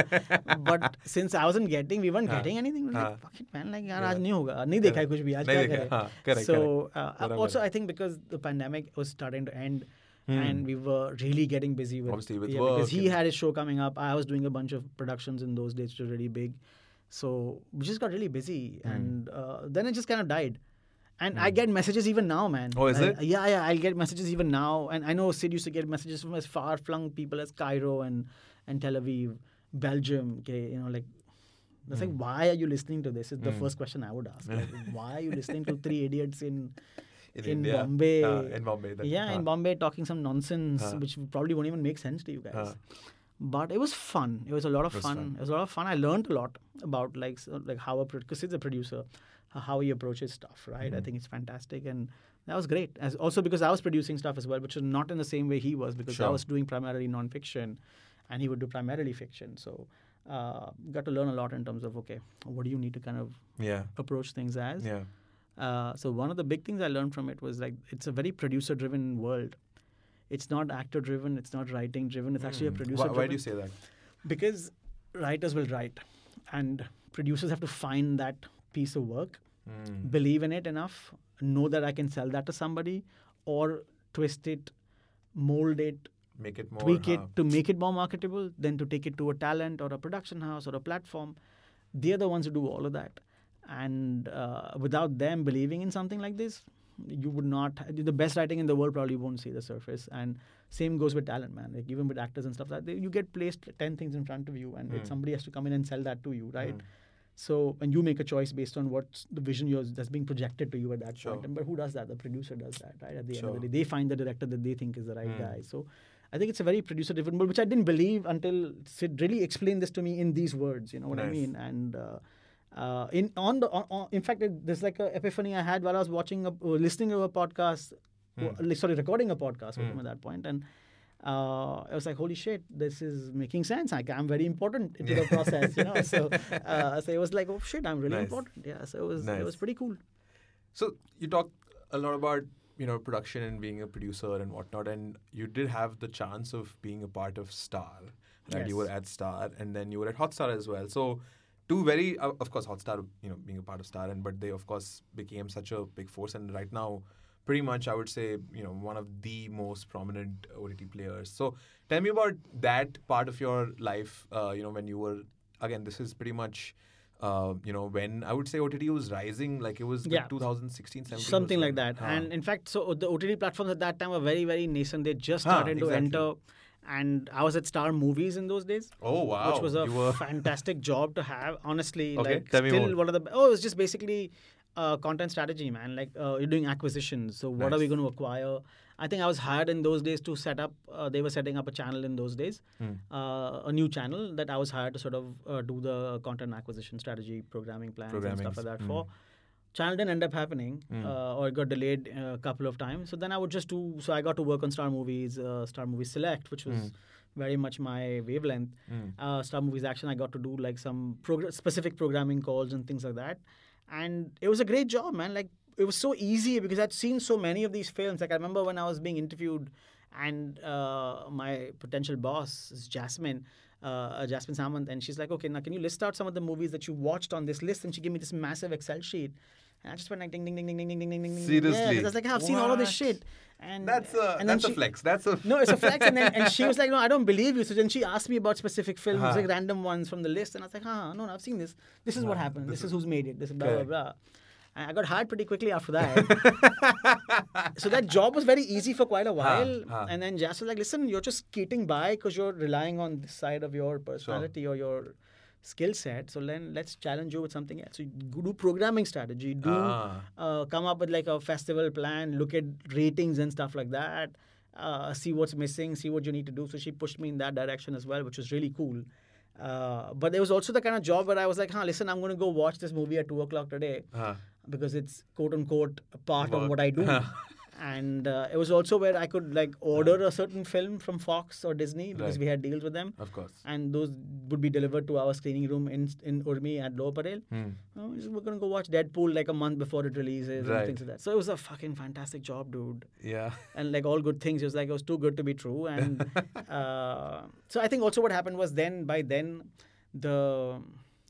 but since I wasn't getting we won't getting anything man like यार आज नहीं होगा नहीं देखा है कुछ भी आज क्या करें? So also I think because the pandemic was starting to end the pandemic was starting to end Hmm. and we were really getting busy with, Obviously with yeah, because he had his show coming up I was doing a bunch of productions in those days which were really big so we just got really busy Hmm. and uh, then it just kind of died and I get messages even now, man. Oh, is I- it? Yeah, yeah. I'll get messages even now. And I know Sid used to get messages from as far flung people as Cairo and, and Tel Aviv, Belgium. Okay, you know, like, it's Hmm. like, why are you listening to this? Is the first question I would ask. Like, why are you listening to three idiots in in, in India Bombay? हाँ, in Bombay that- yeah, in Bombay talking some nonsense Huh. which probably won't even make sense to you guys. But it was fun. It was a lot of It fun. fun. It was a lot of fun. I learned a lot about like like how a because he's a producer, how he approaches stuff. Right. Mm-hmm. I think it's fantastic, and that was great. As also because I was producing stuff as well, which is not in the same way he was because I was doing primarily nonfiction, and he would do primarily fiction. So uh, got to learn a lot in terms of okay, what do you need to kind of yeah approach things as. yeah Uh, so one of the big things I learned from it was like it's a very producer-driven world. It's not actor-driven. It's not writing-driven. It's actually a Hmm. Why, why do you say that Because writers will write, and producers have to find that piece of work, Hmm. believe in it enough, know that I can sell that to somebody, or twist it, mold it, make it more tweak it to make it more marketable, then to take it to a talent or a production house or a platform. They're the ones who do all of that. And uh, without them believing in something like this, you would not. The best writing in the world probably won't see the surface. And same goes with talent, man. Like even with actors and stuff like that, you get placed ten things in front of you, and it, somebody has to come in and sell that to you, right? Hmm. So, and you make a choice based on what's the vision yours that's being projected to you at that Sure. point. And, but who does that? The producer does that, right? At the end of the day, they find the director that they think is the right Hmm. guy. So, I think it's a very producer-driven world, which I didn't believe until Sid really explained this to me in these words. You know what I mean? And uh, uh, in on the on, on, in fact, it, there's like a epiphany I had while I was watching a, or listening to a podcast, or, sorry, recording a podcast with him at that point, and. Uh, I was like, "Holy shit! This is making sense. Like, I'm very important into the process, you know." So, uh, so it was like, "Oh shit! I'm really Nice. important." Yeah. So it was it was pretty cool. So you talk a lot about you know production and being a producer and whatnot, and you did have the chance of being a part of Star. Right, you were at Star, and then you were at Hotstar as well. So, two very, uh, of course, Hotstar, you know, being a part of Star, and but they of course became such a big force, and right now, pretty much, I would say, you know, one of the most prominent OTT players. So, tell me about that part of your life. Uh, you know, when you were again, this is pretty much. Uh, you know, when I would say OTT was rising, like it was Yeah. 2016, 17. something like that. Huh. And in fact, so the OTT platforms at that time were very, very nascent. They just Huh, started to enter. And I was at Star Movies in those days, oh wow, which was a were fantastic job to have. Honestly, Okay, like still more. one of the oh, it was just basically uh, content strategy, man. Like uh, you're doing acquisitions. So what are we going to acquire? I think I was hired in those days to set up. Uh, they were setting up a channel in those days, uh, a new channel that I was hired to sort of uh, do the content acquisition strategy, programming plans, and stuff like that mm. for. Channel didn't end up happening, Mm. uh, or it got delayed uh, a couple of times. So then I would just do. So I got to work on Star Movies, uh, Star Movies Select, which was Mm. very much my wavelength. Mm. Uh, Star Movies Action, I got to do like some progr- specific programming calls and things like that, and it was a great job, man. Like it was so easy because I'd seen so many of these films. Like I remember when I was being interviewed, and uh, my potential boss is Jasmine. Uh, Jasmine Samant, and she's like, "Okay, now can you list out some of the movies that you watched on this list?" And she gave me this massive Excel sheet, and I just went like, "Ding, ding, ding, ding, ding, ding, ding, ding, ding." Yeah, Seriously? I was like, "I've seen all of this shit." And That's a and that's a flex. That's a no, it's a flex. And then and she was like, no, I don't believe you. So then she asked me about specific films, Uh-huh. like random ones from the list, and I was like, huh, no, no, I've seen this. This is what Uh, happened. this This, is- is who's made it. This is blah blah blah. And I got hired pretty quickly after that. so that job was very easy for quite a while. huh. And then Jas was like, listen, you're just skating by because you're relying on this side of your personality or your skill set. So then let's challenge you with something else. So you do programming strategy, do Ah. uh, come up with like a festival plan, look at ratings and stuff like that, uh, see what's missing, see what you need to do. So she pushed me in that direction as well, which was really cool. Uh, but there was also the kind of job where I was like, huh, listen, I'm going to go watch this movie at two o'clock today because it's quote unquote part Work. of what I do. and uh, it was also where I could like order a certain film from Fox or Disney because Right. we had deals with them. of course. And those would be delivered to our screening room in in Urmi at Lower Parel. Hmm. Just- we're gonna go watch Deadpool like a month before it releases Right. and things like that. So it was a fucking fantastic job, dude. Yeah. And like all good things, it was like it was too good to be true. And uh, so I think also what happened was then by then the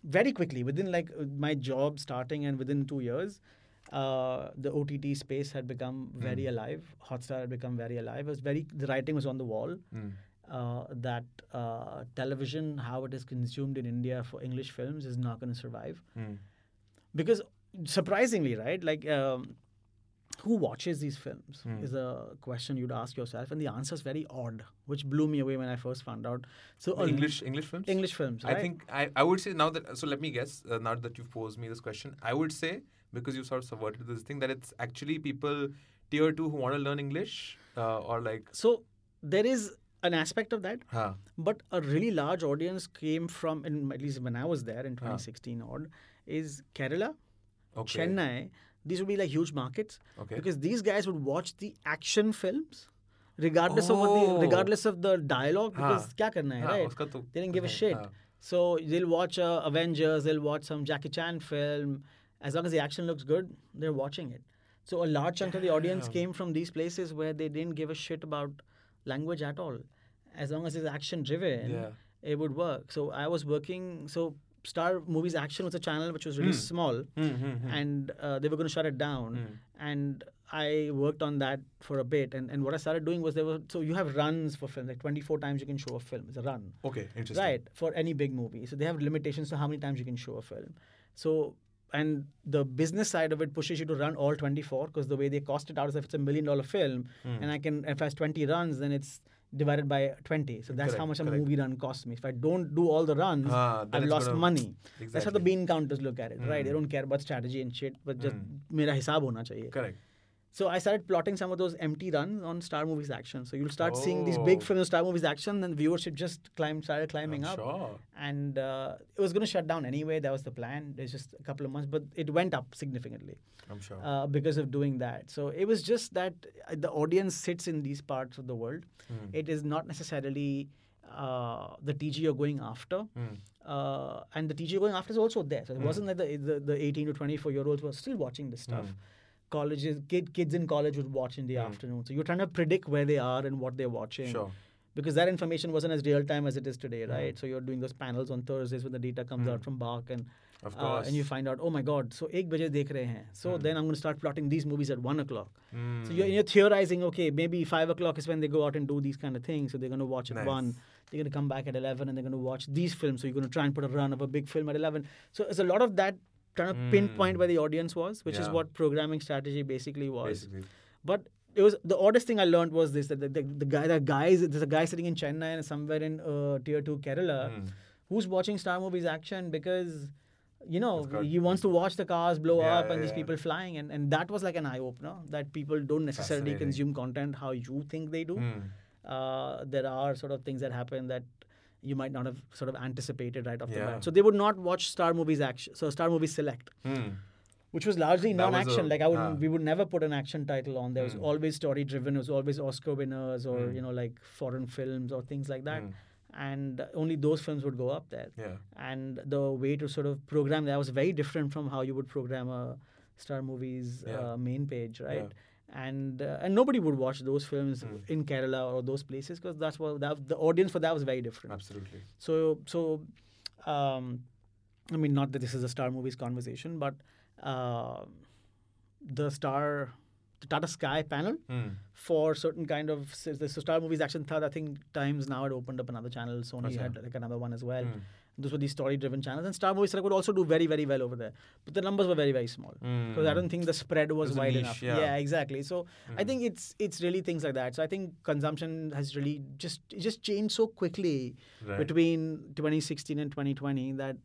very quickly within like my job starting and within two years. Uh, the OTT space had become very alive. Hotstar had become very alive. It was very the writing was on the wall Hmm. uh, that uh, television, how it is consumed in India for English films, is not going to survive. Hmm. Because surprisingly, right, like um, who watches these films Hmm. is a question you'd ask yourself, and the answer is very odd, which blew me away when I first found out. So a- English English films. English films, right? I think I, I would say now that so let me guess uh, now that you've posed me this question I would say because you sort of subverted this thing that it's actually people tier two who want to learn English uh, or like. So there is an aspect of that. Huh. But a really large audience came from, in, at least when I was there in 2016 huh. odd, is Kerala, okay. Chennai. These would be like huge markets okay. because these guys would watch the action films regardless oh. of what the oh. regardless of the dialogue because kya karna hai, right? They didn't give a shit. So they'll watch uh, Avengers, they'll watch some Jackie Chan film, as long as the action looks good they're watching it so a large chunk of the audience came from these places where they didn't give a shit about language at all as long as it's action driven Yeah. it would work so i was working so star movies action was a channel which was really small Hmm, hmm, hmm. and uh, they were going to shut it down. Mm. And I worked on that for a bit. And, and what I started doing was there were so you have runs for films like 24 times you can show a film. It's a run, okay interesting right? For any big movie, so they have limitations to how many times you can show a film. So and the business side of it pushes you to run all 24 because the way they cost it out is if it's a million dollar film mm. and I can if I has 20 runs then it's divided by 20 so that's correct, how much correct. a movie run costs me if I don't do all the runs ah, I've lost gonna, money exactly. that's how the bean counters look at it mm. right they hmm. don't care about strategy and shit but just mm. mera hisab hona chahiye correct so I started plotting some of those empty runs on Star Movies Action. So you'll start seeing these Oh. big films, Star Movies Action, then viewership just climbed, started climbing I'm up, sure and uh, it was going to shut down anyway. That was the plan. There's just a couple of months, but it went up significantly I'm sure uh, because of doing that. So it was just that uh, the audience sits in these parts of the world. Hmm. It is not necessarily uh, the TG you're going after. Hmm. Uh, and the TG you're going after is also there. So it wasn't that the, the, the 18 to 24 year olds were still watching this stuff. Hmm. Colleges kid, kids in college would watch in the Mm. afternoon. So you're trying to predict where they are and what they're watching Sure. because that information wasn't as real time as it is today, Mm. right? So you're doing those panels on Thursdays when the data comes Mm. out from BARC and uh, and you find out, oh my God, so ek baje dekh rahe hain. So Mm. then I'm going to start plotting these movies at one o'clock. Mm. So you're, you're theorizing, okay, maybe five o'clock is when they go out and do these kind of things. So they're going to watch at Nice. one. They're going to come back at 11 and they're going to watch these films. So you're going to try and put a run of a big film at 11. So it's a lot of that trying to pinpoint Mm. where the audience was, which is what programming strategy basically was. Basically. But it was the oddest thing I learned was this that the, the, the guy, the guys, there's a guy sitting in Chennai and somewhere in uh, tier two Kerala Mm. who's watching Star Movies action because you know got- he wants to watch the cars blow Yeah, up and yeah, these yeah. people flying and, and that was like an eye opener that people don't necessarily consume content how you think they do. Mm. Uh, there are sort of things that happen that you might not have sort of anticipated right off the bat. So they would not watch Star Movies action. So Star Movies Select Mm. which was largely non-action. like I would, ah. we would never put an action title on. There was Mm. always story-driven. It was always Oscar winners or Mm. you know like foreign films or things like that. Mm. And only those films would go up there. Yeah. And the way to sort of program that was very different from how you would program a Star Movies Yeah. uh, main page, right? Yeah. And uh, and nobody would watch those films Mm. in Kerala or those places because that's what that, the audience for that was very different. Absolutely. So so, um, I mean, not that this is a Star Movies conversation, but uh, the Star, the Tata Sky panel Mm. for certain kind of so the Star Movies Action Third. I think Times now had opened up another channel. Sony Acha. had like another one as well. Mm. Those were these story-driven channels, and Star Movies Select would also do very very well over there. But the numbers were very very small because I Mm. don't think the spread was was wide niche, enough. yeah. exactly. So I Mm. think it's it's really things like that. So I think consumption has really just just changed so quickly Right. between 2016 and 2020 that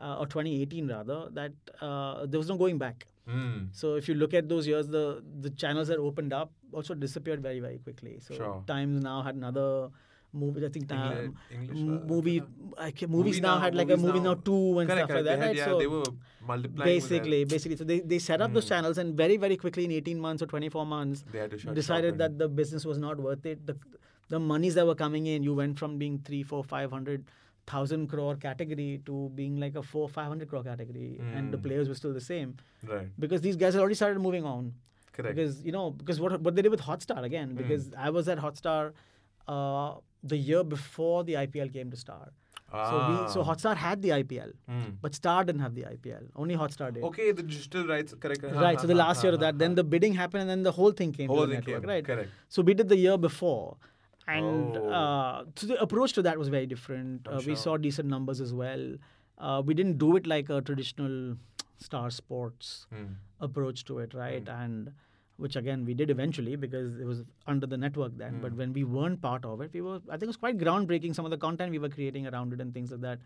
uh, or 2018 rather that uh, there was no going back. Mm. So if you look at those years, the the channels that opened up also disappeared very very quickly. So Sure. Times now had another movie. I think um, English, uh, movie I movies Movie now, Now- had like a movie now, Now. two and Correct, stuff like that. They had, right? yeah, so they were multiplying. basically, basically, so they, they set up those Mm. channels and very very quickly in 18 months or 24 months they had to shut decided that the business was not worth it. The the monies that were coming in, you went from being three, four, five hundred thousand crore category to being like a four, five hundred crore category, and the Mm. players were still the same right. because these guys had already started moving on. Correct. Because you know, because what what they did with Hotstar again, Mm. because I was at Hotstar uh, the year before the IPL came to Star. So we so Ah. Hotstar had the IPL, Mm. but Star didn't have the IPL. Only Hotstar did. Okay, the digital rights, correct. Right, so the last year of that, then the bidding happened, and then the whole thing came whole to the thing network, came, right? Correct. So we did the year before, and Oh. uh, so the approach to that was very different. Uh, We saw decent numbers as well. Uh, we didn't do it like a traditional Star Sports Mm. approach to it, right? Mm. And which again we did eventually because it was under the network then. But Mm. when we weren't part of it, we were. I think it was quite groundbreaking. Some of the content we were creating around it and things like that.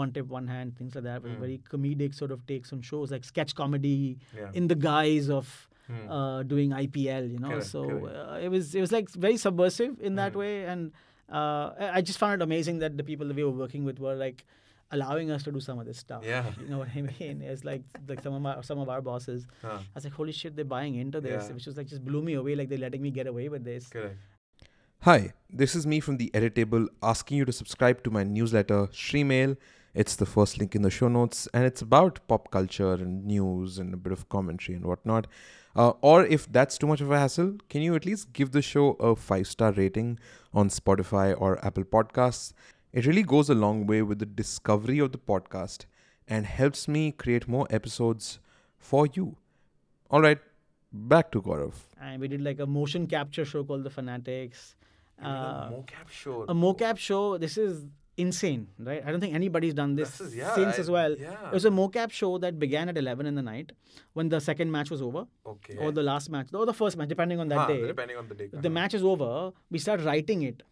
One tip, one hand, things like that. Mm. very comedic sort of takes on shows like sketch comedy Yeah. in the guise of Mm. uh, doing IPL, you know. Correct, so correct. uh, it was it was like very subversive in that Mm. way, and uh, I I just found it amazing that the people that we were working with were like allowing us to do some of this stuff. Yeah. you know what I mean? It's like like some of our some of our bosses. Huh. I was like, holy shit, they're buying into this, Yeah. which was like just blew me away. Like they're letting me get away with this. Correct. Hi, this is me from the Editable asking you to subscribe to my newsletter, Shreemail. It's the first link in the show notes, and it's about pop culture and news and a bit of commentary and whatnot. Uh, or if that's too much of a hassle, can you at least give the show a five star rating on Spotify or Apple Podcasts? It really goes a long way with the discovery of the podcast and helps me create more episodes for you. All right, back to Gaurav. And we did like a motion capture show called The Fanatics. Uh, mocap show. a mocap show. This is insane, right? I don't think anybody's done this, This is- yeah, since I- as well. yeah. It was a mocap show that began at 11 in the night when the second match was over, Okay. or the last match, or the first match, depending on that Ah, day. Depending on the day. The match is over. We start writing it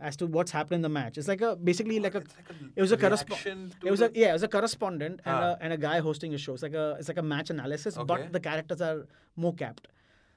as to what's happened in the match. It's like a basically like a. Like a It was a correspondent. It was a yeah. It was a correspondent and, Ah. a, and a guy hosting a show. It's like a it's like a match analysis, Okay. but the characters are mocapped.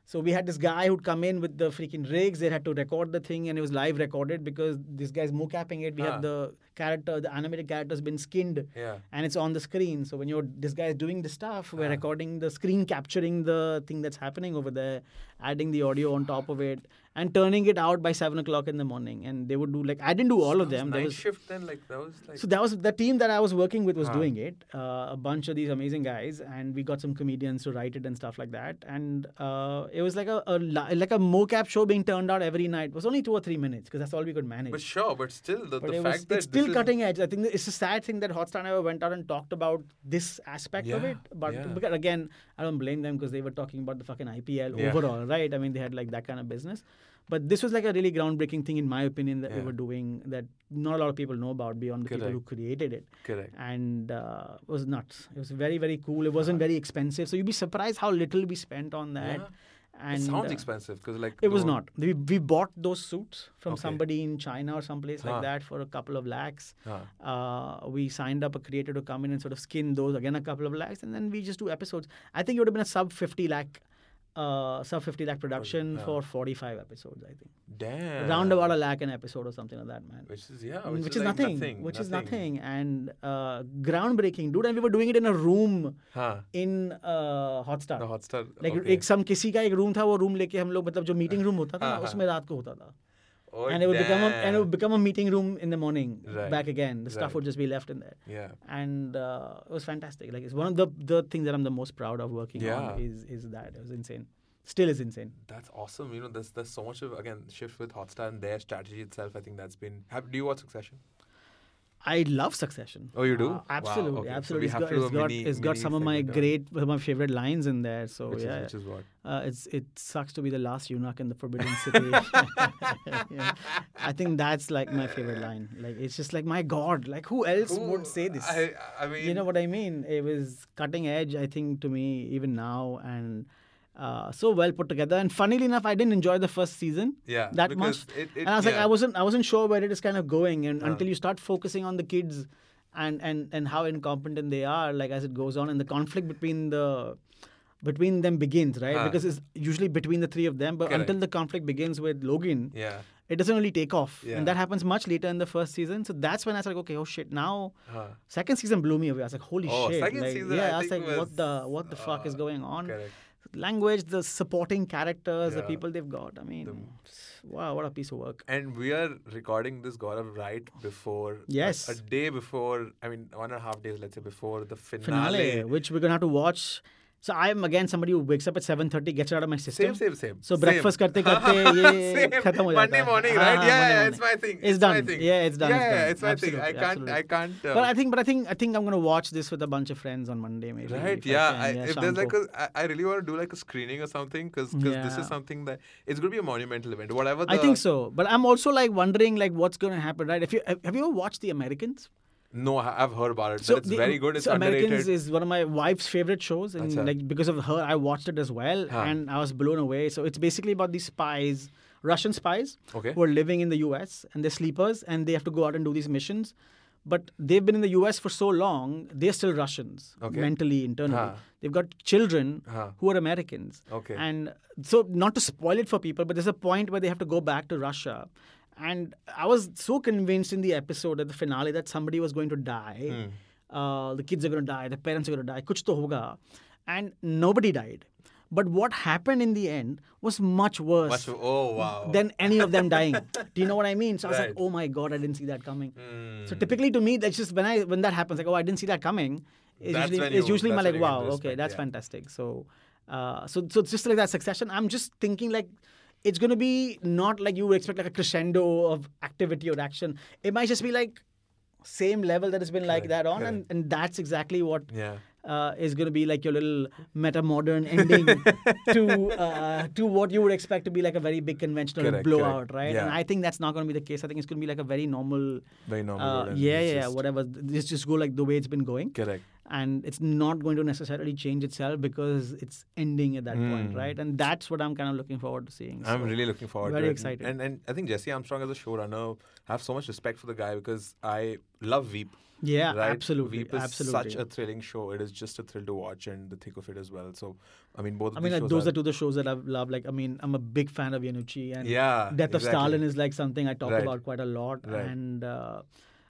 So we had this guy who'd come in with the freaking rigs. They had to record the thing, and it was live recorded because this guy's mocapping it. We Ah. had the character, the animated character has been skinned Yeah. and it's on the screen. So when you're this guy is doing the stuff, we're Ah. recording the screen, capturing the thing that's happening over there, adding the audio on top of it, and turning it out by seven o'clock in the morning. And they would do like I didn't do all of That was them. There Night was shift then, like that was like. so that was the team that I was working with was Ah. doing it. Uh, a bunch of these amazing guys, and we got some comedians to write it and stuff like that. And uh, it was like a, a like a mocap show being turned out every night. It was only two or three minutes because that's all we could manage. but sure, but still, the, But the fact was, that it's still cutting edge. I think it's a sad thing that Hotstar never went out and talked about this aspect of it. But yeah. because again, I don't blame them because they were talking about the fucking IPL Yeah. overall, right? I mean, they had like that kind of business. But this was like a really groundbreaking thing, in my opinion, that we were doing that not a lot of people know about beyond the people who created it Correct. and uh, it was nuts. It was very very cool. It wasn't very expensive, so you'd be surprised how little we spent on that. Yeah. And it sounds uh, expensive because like It was not. We, we bought those suits from Okay. somebody in China or someplace Huh. like that for a couple of lakhs. Huh. Uh, we signed up a creator to come in and sort of skin those again a couple of lakhs, and then we just do episodes. I think it would have been a sub fifty lakh, uh, sub fifty lakh production yeah. for forty five episodes. I think Damn. around about a lakh an episode or something like that, man. Which is yeah, Mm, which, which, is, is, like nothing, nothing, which nothing. is nothing, and uh, groundbreaking, dude. And we were doing it in a room Huh. in uh, Hotstar. The Hotstar. Like okay. एक some किसी का एक room था वो room लेके हम लोग मतलब जो मीटिंग रूम होता था हाँ, हाँ. उसमें रात को होता था Oh, and it would become a, and it would become a meeting room in the morning Right, back again the stuff right. would just be left in there Yeah. and uh, it was fantastic like it's one of the the things that I'm the most proud of working Yeah. on is is that it was insane still is insane That's awesome. You know, there's there's so much of again shift with Hotstar and their strategy itself. I think that's been. Have, do you watch Succession? I love Succession. Oh, you do? Uh, Wow, absolutely, okay. Absolutely. It's have got, it's got, mini- it's got some of my great, some of my favorite lines in there. So which yeah, is which is what? uh, it's it sucks to be the last eunuch in the Forbidden City. Yeah. I think that's like my favorite line. Like it's just like my God, like who else would say this? I, I mean, you know what I mean? It was cutting edge, I think, to me even now, and uh, so well put together. And funnily enough, I didn't enjoy the first season yeah, that much. It, it, and I was like. I wasn't, I wasn't sure where it is kind of going, and Huh. until you start focusing on the kids, and and and how incompetent they are, like as it goes on, and the conflict between the between them begins, right? Huh. Because it's usually between the three of them, but Correct. until the conflict begins with Logan, Yeah. it doesn't really take off, Yeah. and that happens much later in the first season. So that's when I was like, okay, oh shit, now. Second season blew me away. I was like, holy Oh, shit! second like, season, yeah, I I, was like, was, what the what the fuck is uh, going on? Correct. Language, the supporting characters, the people they've got. I mean, wow, what a piece of work. And we are recording this Gaurav right before. Yes. a day before. I mean, one and a half days, let's say, before the finale. finale, which we're gonna have to watch. So I'm again somebody who wakes up at 7:30, gets it out of my system. Same, same, same. So same. breakfast करते करते ये Same. खत्म हो जाता Monday है. morning, हाँ, right? हाँ, yeah, Monday yeah, morning. it's my thing. It's my done. thing. Yeah, it's done, Yeah, it's yeah, done. it's my thing. I Absolutely, can't, I absolutely. can't. Uh, But I think, but I think, I think I'm gonna watch this with a bunch of friends on Monday, maybe. Right, if yeah. can. I, if there's शाम like को. a, I, I really want to do like a screening or something because this Yeah. is something that it's going to be a monumental event. Whatever. The, I think so, but I'm also like wondering like what's gonna happen, right? If you have have you ever watched The Americans? No, I've heard about it. but it's the- very good. It's so underrated. Americans is one of my wife's favorite shows, and like because of her, I watched it as well, Huh. and I was blown away. So it's basically about these spies, Russian spies, Okay. who are living in the U.S. and they're sleepers, and they have to go out and do these missions. But they've been in the U.S. for so long, they're still Russians Okay. mentally, internally. Huh. They've got children Huh. who are Americans. Okay. And so, not to spoil it for people, but there's a point where they have to go back to Russia. And I was so convinced in the episode at the finale that somebody was going to die. Hmm. Uh, the kids are going to die. The parents are going to die. Kuch to hoga. And nobody died. But what happened in the end was much worse Much, oh wow. than any of them dying. Do you know what I mean? So I was like, oh my god, I didn't see that coming. Hmm. So typically to me, that's just when I when that happens, like, oh, I didn't see that coming. It's That's usually, when it's usually my like, wow, okay, that's yeah. fantastic. So, uh, so so it's just like that succession. I'm just thinking like. It's gonna be not like you would expect like a crescendo of activity or action. It might just be like same level that has been like Correct, that on, correct. and, and that's exactly what yeah. Uh, is going to be like your little meta modern ending to uh, to what you would expect to be like a very big conventional Correct, blowout, correct. right? Yeah. And I think that's not going to be the case. I think it's going to be like a very normal, Very normal. uh, yeah, yeah, just- whatever. This just go like the way it's been going, Correct. and it's not going to necessarily change itself because it's ending at that point, Hmm. right? And that's what I'm kind of looking forward to seeing. I'm really looking forward very to it. excited. And and I think Jesse Armstrong as a showrunner, I have so much respect for the guy because I love Veep. Yeah, right? absolutely, Veep is absolutely. such a thrilling show. It is just a thrill to watch and the thick of it as well. So, I mean, both I mean, like, those are two the shows that I've loved. Like, I mean, I'm a big fan of Iannucci and Yeah. Death of exactly. Stalin is like something I talk Right. about quite a lot, Right. and uh,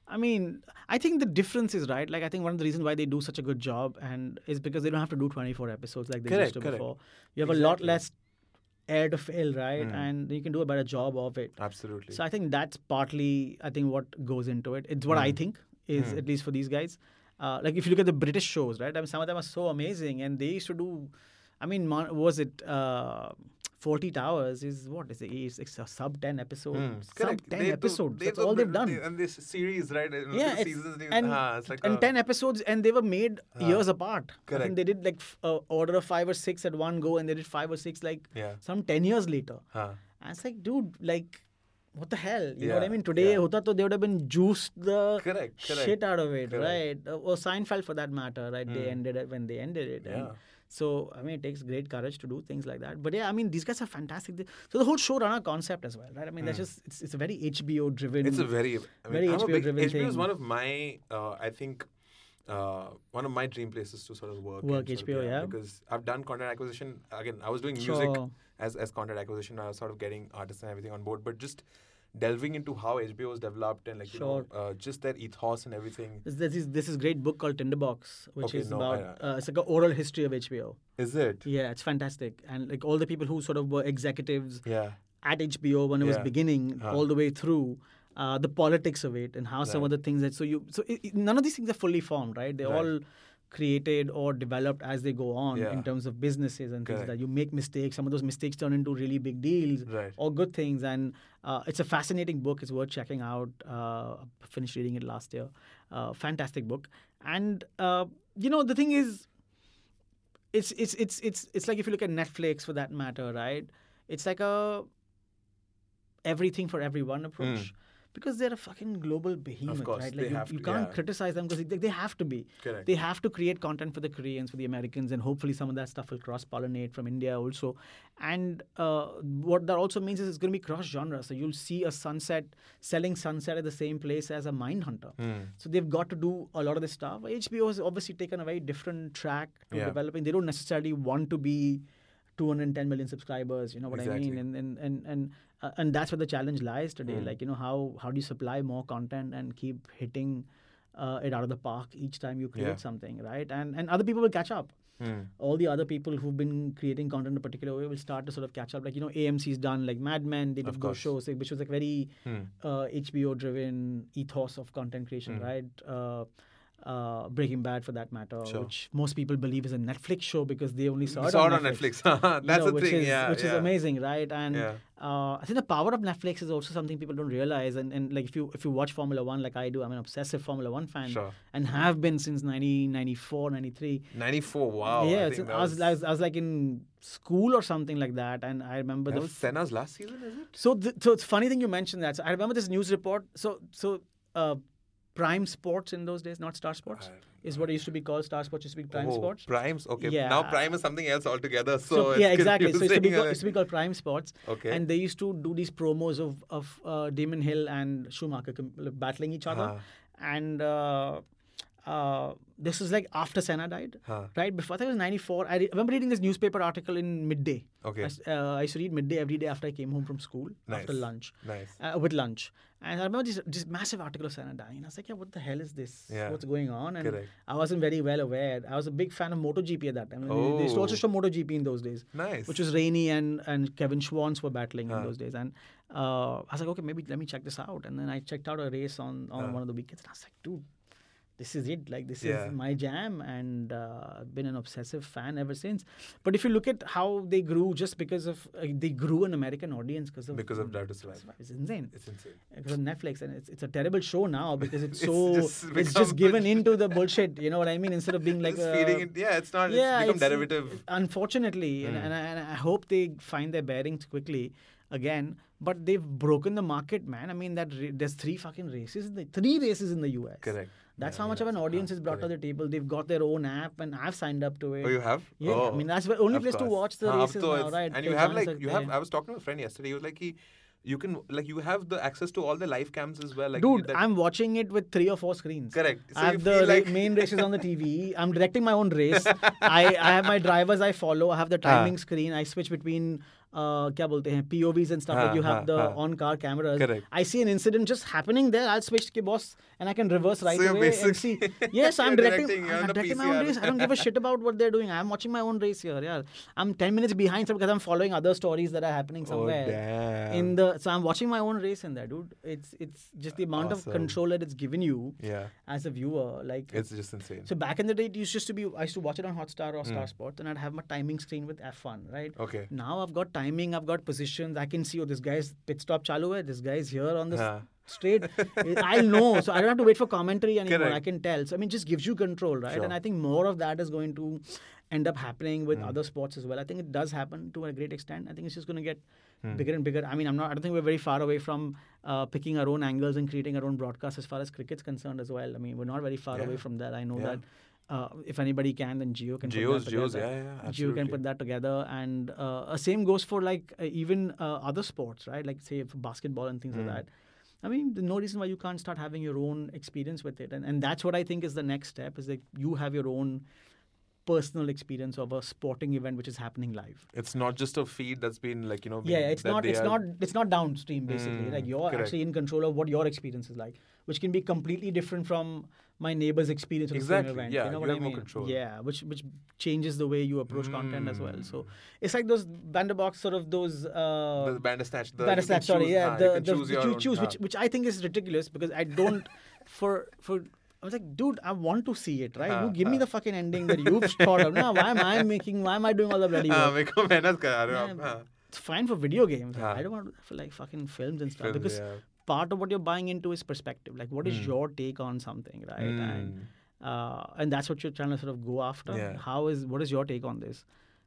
I mean, I think the difference is right. Like, I think one of the reasons why they do such a good job and is because they don't have to do 24 episodes like they Correct, used to correct. before. You have a lot less air to fill, right? Mm. And you can do a better job of it. Absolutely. So I think that's partly, I think, what goes into it. It's what I Mm. think is Mm. at least for these guys. Uh, like if you look at the British shows, right? I mean, some of them are so amazing, and they used to do. I mean, was it uh, Fawlty Towers? Is what is it? It's, it's a sub ten episode, Hmm, sub correct. ten They episodes. they That's do all they've done. they- And this series, right? and yeah, it's, seasons, and, ah, it's like and a- 10 episodes and they were made Ah, years apart i correct. think they did like f- uh, order of five or six at one go and they did five or six like Yeah. some 10 years later Huh. and it's like dude like what the hell you know what i mean today yeah. hota to they would have been juiced the Correct, correct. shit out of it Correct. right uh, or seinfeld for that matter right they Mm. ended it when they ended it Yeah. so I mean, it takes great courage to do things like that. But yeah, I mean, these guys are fantastic. They- So the whole showrunner concept as well, right? I mean, that's just it's, it's a very HBO driven. Hmm. It's a very, I mean, Very I'm HBO big, driven HBO is one of my, uh, I think, uh, one of my dream places to sort of work. Work, sort of, HBO, yeah. Because I've done content acquisition. Again, I was doing music Sure. As as content acquisition. Was sort of getting artists and everything on board, but just delving into how HBO was developed and like you know, uh, just their ethos and everything. This, this is this is great book called Tinderbox, which Okay, is no, about uh, it's like an oral history of HBO. Is it? Yeah, it's fantastic, and like all the people who sort of were executives Yeah. at HBO when it was beginning, Huh. all the way through. Uh, the politics of it and how some of the things that so you so it, it- none of these things are fully formed right they're Right. all created or developed as they go on Yeah. in terms of businesses and things Correct. that. You make mistakes. Some of those mistakes turn into really big deals Right. or good things. And uh, it's a fascinating book. It's worth checking out. Uh, I finished reading it last year. Uh, fantastic book. And uh, you know the thing is it's it's it's it's it's like if you look at Netflix for that matter right? It's like a everything for everyone approach because they're a fucking global behemoth course, right like you, you to, can't yeah. criticize them because they, they have to be Correct. they have to create content for the Koreans, for the Americans, and hopefully some of that stuff will cross pollinate from India also. And uh, what that also means is it's going to be cross genre. So you'll see a sunset selling sunset at the same place as a Mindhunter. Hmm. So they've got to do a lot of this stuff. HBO has obviously taken a very different track to Yeah. developing. They don't necessarily want to be 210 million subscribers. You know what I mean? And and and and uh, and that's where the challenge lies today. Mm. Like you know how how do you supply more content and keep hitting uh, it out of the park each time you create Yeah. something, right? And and other people will catch up. Hmm. All the other people who've been creating content in a particular way will start to sort of catch up. Like you know, AMC's done like Mad Men. They did Of those shows, which was like very Hmm. uh, HBO driven ethos of content creation, Mm. right? Uh, uh, Breaking Bad, for that matter, Sure. which most people believe is a Netflix show because they only saw it Saw on it on Netflix. Netflix. you That's know, the which thing. is, yeah. which is amazing, right? And Yeah. uh, I think the power of Netflix is also something people don't realize. And, and like if you if you watch Formula One like I do, I'm an obsessive Formula One fan Sure. and have been since 1994, 93. 94. Wow. yeah, I, it's- think I, that was, I was I was like in school or something like that, and I remember that the was Senna's last season, is it? so, th- so it's funny thing you mentioned that. So I remember this news report. So, so uh, Prime Sports in those days, not Star Sports, I- is what it used to be called. Star Sports used to be Prime oh, Sports. Primes. Okay. Yeah. Now Prime is something else altogether. So, So, it's yeah, exactly. So it used to, be called, it used to be called Prime Sports, Okay. and they used to do these promos of of uh, Damon Hill and Schumacher battling each other, Huh. and uh, uh, this was like after Senna died. Huh. Right before I think it was '94. I re- remember reading this newspaper article in midday. Okay. I, uh, I used to read midday every day after I came home from school after lunch. Nice. uh, with lunch. And I remember this, this massive article of Senna dying. I was like, yeah, what the hell is this? Yeah. What's going on? And Correct. I wasn't very well aware. I was a big fan of MotoGP at that time. They- They used to also Oh. show MotoGP in those days, Nice. which was Rainey and, and Kevin Schwantz were battling in those days. And uh, I was like, okay, maybe let me check this out. And then I checked out a race on, on Huh. one of the weekends. And I was like, dude, this is it. Like, this Yeah. is my jam. And uh, I've been an obsessive fan ever since. But if you look at how they grew, just because of, uh, they grew an American audience because of, because of Drive to Survive. It's insane It's insane. because of Netflix, and it's, it's a terrible show now because it's It's so just it's just given bullshit. into the bullshit. You know what I mean? Instead of being like a- feeding it. Yeah, it's not. yeah, it's become it's- derivative. Unfortunately, and, Mm. and, I, and I hope they find their bearings quickly again. But they've broken the market, man. I mean, that there's three fucking races, in the, three races in the US. Correct. That's Yeah, how much yeah, of an audience huh, is brought to the table. They've got their own app, and I've signed up to it. Oh, you have? Yeah, oh, I mean that's the only of place to watch the Huh, races ab now, it's- right? And you have like you have. I was talking to a friend yesterday. He was like, he, you can like you have the access to all the live cams as well. Like Dude, that- I'm watching it with three or four screens. correct. So I have the feel ra- like main races on the TV. I'm directing my own race. I, I have my drivers I follow. I have the Ah. timing screen. I switch between क्या बोलते हैं POVs and stuff हाँ, like you have हाँ, the हाँ. on car cameras. Correct. I see an incident just happening there. I'll switch to boss and I can reverse right So you're away and see. basically- Yes, I'm you're directing. directing, you're I'm on the directing my own PCR. race. I don't give a shit about what they're doing. I'm watching my own race here. Yeah, I'm 10 minutes behind some- because I'm following other stories that are happening somewhere. Oh, damn. In the so I'm watching my own race in there, dude. It's it's just the amount Awesome. of control that it's given you yeah, as a viewer. Like it's just insane. so back in the day, it used to be I used to watch it on Hotstar or Star Mm. Sports, and I'd have my timing screen with F1, right? okay. Now I've got timing, I've got positions. I can see, oh, this guy's pit stop chalu hai, this guy's here on the Huh. straight. I'll know, so I don't have to wait for commentary anymore. I can tell. So I mean, just gives you control, right? Sure. And I think more of that is going to end up happening with Mm. other sports as well. I think it does happen to a great extent. I think it's just going to get Hmm. bigger and bigger. I mean, I'm not. I don't think we're very far away from uh, picking our own angles and creating our own broadcast as far as cricket's concerned as well. I mean, we're not very far Yeah. away from that. I know Yeah. that. Uh, if anybody can, then Jio can. Jio's, put that Jio's, together. yeah, yeah, Jio can put that together, and uh, uh, same goes for like uh, even uh, other sports, right? Like say basketball and things Mm. like that. I mean, there's no reason why you can't start having your own experience with it, and and that's what I think is the next step is that you have your own personal experience of a sporting event which is happening live. It's not just a feed that's been like you know. Yeah, it's not it's are- not it's not downstream basically. Mm, like you're correct. actually in control of what your experience is like, which can be completely different from my neighbor's experience with exactly. the same event. Yeah, you know what I mean? Yeah, which which changes the way you approach mm. content as well. So mm. it's like those banderbox sort of those uh, the bandersnatch. The, bandersnatch, sorry, yeah, ah, the, the, choose, the, you choose which which I think is ridiculous because I don't for for I was like, dude, I want to see it, right? Uh, you give me uh. the fucking ending that you've thought of. Now, why am I making, why am I doing all the bloody ah, work? Uh, it's fine for video games. Ah. I don't want to, for like fucking films and stuff. Films, because yeah part of what you're buying into is perspective. Like, what is Mm. your take on something, right? And Mm. uh, and that's what you're trying to sort of go after. Yeah. How is what is your take on this?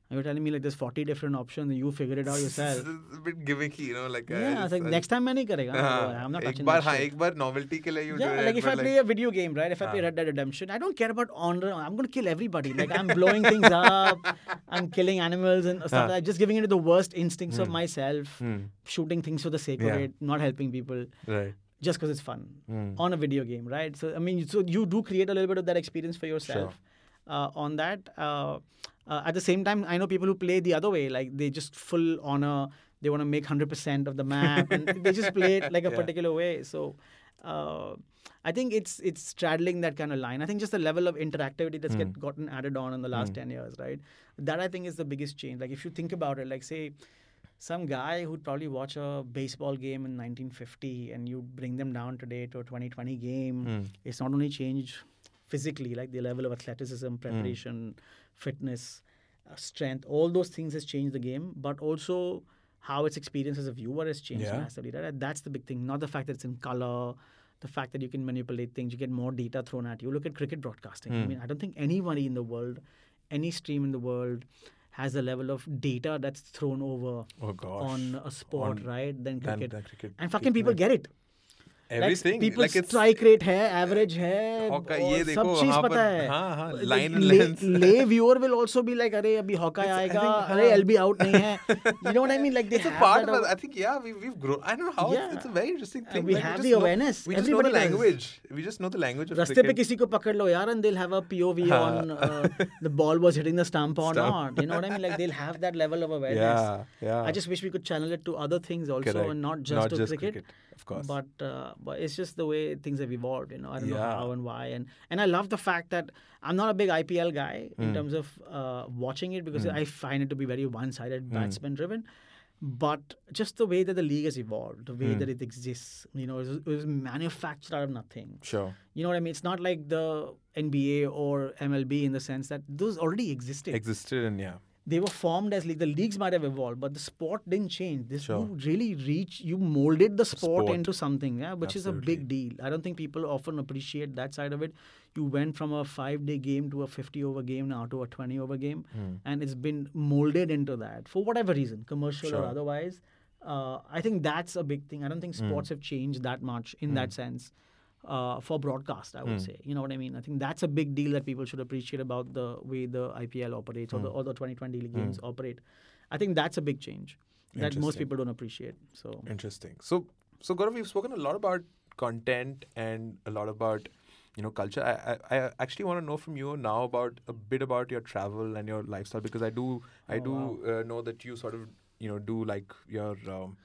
And you're telling me like there's 40 different options. You figure it out yourself. It's a bit gimmicky, you know, like. uh, yeah, I was like it's- next time मैं नहीं करेगा. हाँ, I'm not एक touching bar that हाँ shit. एक बार novelty के लिए you Yeah, do like it, if but I play a video game, right? If I play Ah. Red Dead Redemption, I don't care about honor. I'm gonna kill everybody. Like I'm blowing things up, I'm killing animals and stuff. Ah. like that. Just giving into the worst instincts of Hmm. myself, Hmm, shooting things for the sake Yeah. of it, not helping people, right. just because it's fun Hmm. on a video game, right? So I mean, so you do create a little bit of that experience for yourself. Uh, on that, uh, uh, at the same time, I know people who play the other way, like they just full honor. They want to make hundred percent of the map, and they just play it like a Yeah. particular way. So. Uh, I think it's it's straddling that kind of line. I think just the level of interactivity that's get, Mm. gotten added on in the last Mm. 10 years, right? That I think is the biggest change. Like if you think about it, like say some guy who'd probably watch a baseball game in 1950 and you bring them down today to a 2020 game, Hmm. it's not only changed physically, like the level of athleticism, preparation, fitness, uh, strength, all those things has changed the game, but also how its experience as a viewer has changed Yeah. massively. Right? That's the big thing. Not the fact that it's in color, the fact that you can manipulate things, you get more data thrown at you. Look at cricket broadcasting. I Hmm. mean, I don't think anybody in the world, any stream in the world, has the level of data that's thrown over Oh on a sport, On- right? Than cricket. than cricket. and fucking people get it. Everything people strike rate है average है ये देखो सब चीज़ पता है। हाँ हाँ लाइन लेंस ले viewer will also be like अरे अभी हॉकाई आएगा अरे एलबी आउट नहीं है। You know what I mean like this part I think yeah we we grow I don't know how it's a very interesting thing we have the awareness everybody language we just know the language रास्ते पे किसी को पकड़ लो यार and they will have a POV on the ball was hitting the stump or not. You know what i mean? Like they'll have that level of awareness. I just wish we could channel it to other things also and not just to cricket. Of course. But uh, but it's just the way things have evolved. You know, I don't know how and why. And and I love the fact that I'm not a big IPL guy in Mm. terms of uh, watching it because Mm. I find it to be very one-sided, Mm. batsman driven. But just the way that the league has evolved, the way Mm. that it exists, you know, it was, it was manufactured out of nothing. sure. You know what I mean? It's not like the NBA or MLB in the sense that those already existed. Existed and yeah. They were formed as league. The leagues might have evolved, but the sport didn't change. This Sure. you really reach, you molded the sport, Sport. into something, yeah, which is a big deal. I don't think people often appreciate that side of it. You went from a five-day game to a 50-over game now to a 20-over game, Hmm. and it's been molded into that for whatever reason, commercial or otherwise. Uh, I think that's a big thing. I don't think Hmm. sports have changed that much in that sense. Uh, for broadcast, I would Hmm. say, you know what I mean. I think that's a big deal that people should appreciate about the way the IPL operates or the Hmm. or the 2020 league games operate. I think that's a big change that most people don't appreciate. So Interesting. So, so Gaurav, we've spoken a lot about content and a lot about you know culture. I, I, I actually want to know from you now about a bit about your travel and your lifestyle because I do I Oh, do uh, know that you sort of you know do like your um,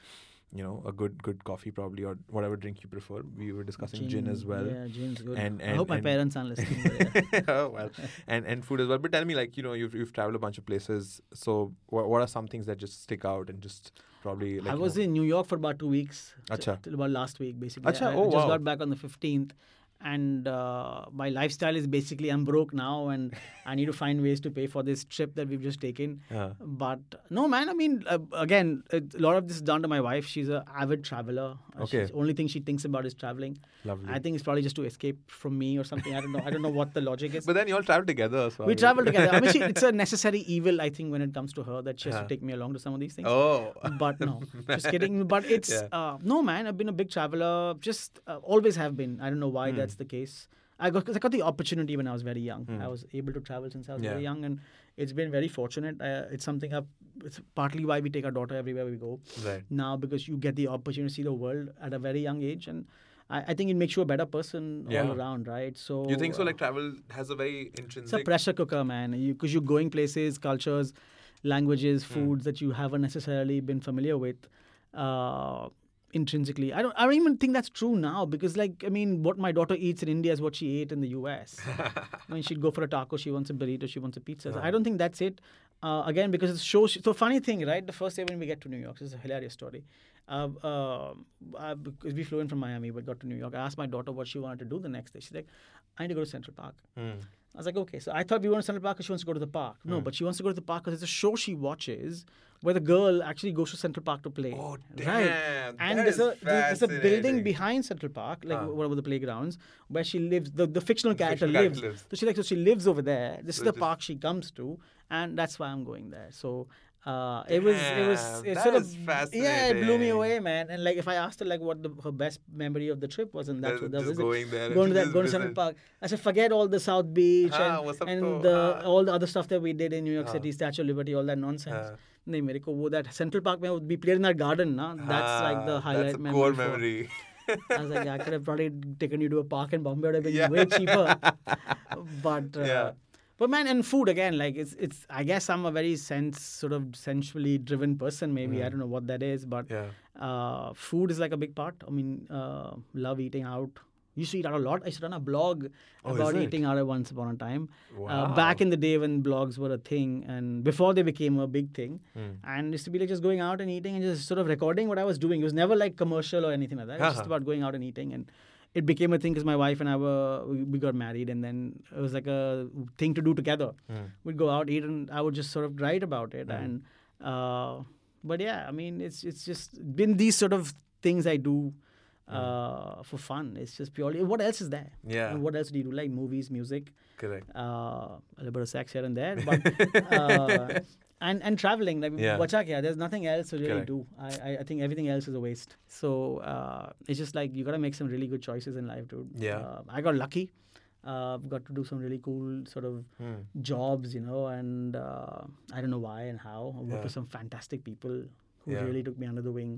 you know a good good coffee probably or whatever drink you prefer. We were discussing gin, as well. Yeah, gin's good. And- I and- hope my parents aren't listening. yeah. oh, well, and and food as well. But tell me, like you know, you've you've traveled a bunch of places. So what what are some things that just stick out and just probably like I you was know, in New York for about two weeks. Acha. Till about last week, basically. Acha, I, oh, I just wow. got back on the 15th. And uh, my lifestyle is basically I'm broke now and I need to find ways to pay for this trip that we've just taken. uh, But no, man, I mean, uh, again, it, a lot of this is down to my wife. She's an avid traveler. Okay. she's- only thing she thinks about is traveling. lovely. I think it's probably just to escape from me or something. I don't know. I don't know what the logic is. but then you all travel together. So we travel together. I mean, she, it's a necessary evil, I think, when it comes to her that she has Yeah. to take me along to some of these things. Oh. But no, just kidding. But it's Yeah. uh, no, man. I've been a big traveler. Just uh, always have been. I don't know why Hmm. that's the case. I got cause I got the opportunity when I was very young. I was able to travel since I was. Yeah. very young, and it's been very fortunate. Uh, it's something I've. It's partly why we take our daughter everywhere we go Right. now because you get the opportunity to see the world at a very young age, and I, I think it makes you a better person Yeah. all around, right? So You think so? uh, Like travel has a very intrinsic. it's a pressure cooker, man. Because you, are going places, cultures, languages, Hmm. foods that you haven't necessarily been familiar with. Uh, intrinsically. I don't i don't even think that's true now because like i mean what my daughter eats in india is what she ate in the us i mean she'd go for a taco she wants a burrito she wants a pizza. So i don't think that's it. Uh, again because it shows so funny thing right? The first day when we get to new york this is a hilarious story. Uh, uh, uh, because we flew in from miami but got to new york. I asked my daughter what she wanted to do the next day. She's like i need to go to central park. Hmm. I was like, okay. So I thought we want to Central Park because she wants to go to the park. No, Hmm. but she wants to go to the park because there's a show she watches where the girl actually goes to Central Park to play. Oh, Right. damn, And that there's a there's a building behind Central Park, like Huh. one of the playgrounds, where she lives. The, the fictional character fictional lives. lives. So she like so she lives over there. This So is the just- park she comes to, and that's why I'm going there. So. Uh, it was it was Damn, it that sort is of yeah it blew me fascinating. away man and like if I asked her like what the, her best memory of the trip was and that's Just- what that just was it. going there and going to that just going to Central visit. Park I said forget all the South Beach Ah, and, what's up and to- the ah. all the other stuff that we did in New York Ah. City Statue of Liberty all that nonsense Ah. नहीं मेरे को वो that Central Park में would be played in that garden ना that's like the Ah, highlight That's a memory core for- memory. I was like yeah, I could have probably taken you to a park in Bombay would have been Yeah. way cheaper but uh, Yeah. but man and food again like it's it's I guess I'm a very sense sort of sensually driven person maybe I don't know what that is but yeah. uh, food is like a big part. I mean, uh, love eating out. Used to eat out a lot. I used to run a blog Oh, about eating out once upon a time. Uh, Wow. back in the day when blogs were a thing and before they became a big thing. Hmm. And it used to be like just going out and eating and just sort of recording what I was doing. It was never like commercial or anything like that. It was just Uh-huh. about going out and eating. And it became a thing because my wife and I were, we got married and then it was like a thing to do together. Hmm. We'd go out, eat, and I would just sort of write about it. And, uh, but yeah, I mean, it's it's just been these sort of things I do uh, for fun. It's just purely what else is there? Yeah. And what else do you do? Like movies, music, Correct. uh, a little bit of sex here and there, but uh, and and traveling. Like Yeah. bacha kya? There's nothing else to really Correct. do. I, I I think everything else is a waste. So uh, it's just like you gotta make some really good choices in life, dude. Yeah. Uh, I got lucky. Uh, got to do some really cool sort of Hmm. jobs, you know, and uh, I don't know why and how. I worked Yeah. with some fantastic people who Yeah. really took me under the wing.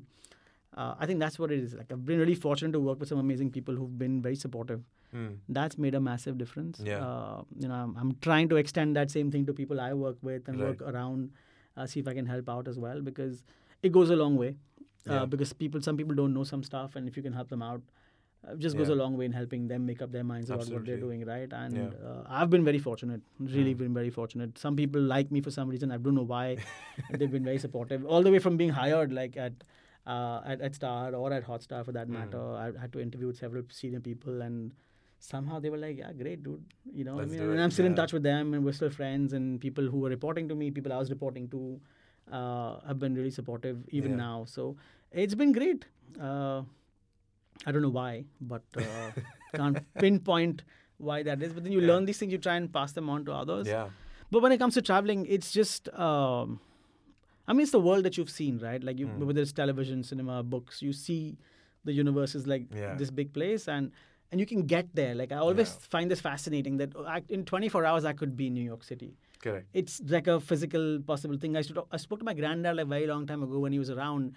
Uh, I think that's what it is. Like I've been really fortunate to work with some amazing people who've been very supportive. Hmm. That's made a massive difference. Yeah. Uh, you know, I'm, I'm trying to extend that same thing to people I work with and Right. work around, uh, see if I can help out as well because it goes a long way. Uh, Yeah. Because people, some people don't know some stuff, and if you can help them out, uh, it just goes Yeah. a long way in helping them make up their minds about what they're doing, right? And Yeah. Hmm. uh, I've been very fortunate, really been very fortunate. Some people like me for some reason. I don't know why. They've been very supportive, all the way from being hired, like at uh, at, at Star or at Hotstar for that matter. I had to interview several senior people, and somehow they were like, "Yeah, great, dude." You know, Let's I mean, and I'm still in touch with them, and we're still friends. And people who were reporting to me, people I was reporting to, uh, have been really supportive even Yeah. now. So it's been great. Uh, I don't know why, but uh, can't pinpoint why that is. But then you Yeah. learn these things, you try and pass them on to others. Yeah. But when it comes to traveling, it's just, um, I mean, it's the world that you've seen, right? Like, you, Hmm. whether it's television, cinema, books, you see the universe is like Yeah. this big place, and and you can get there. Like, I always Yeah. find this fascinating that uh, I, in 24 hours I could be in New York City. Correct. It's like a physical possible thing. I used to talk, I spoke to my granddad like a very long time ago when he was around,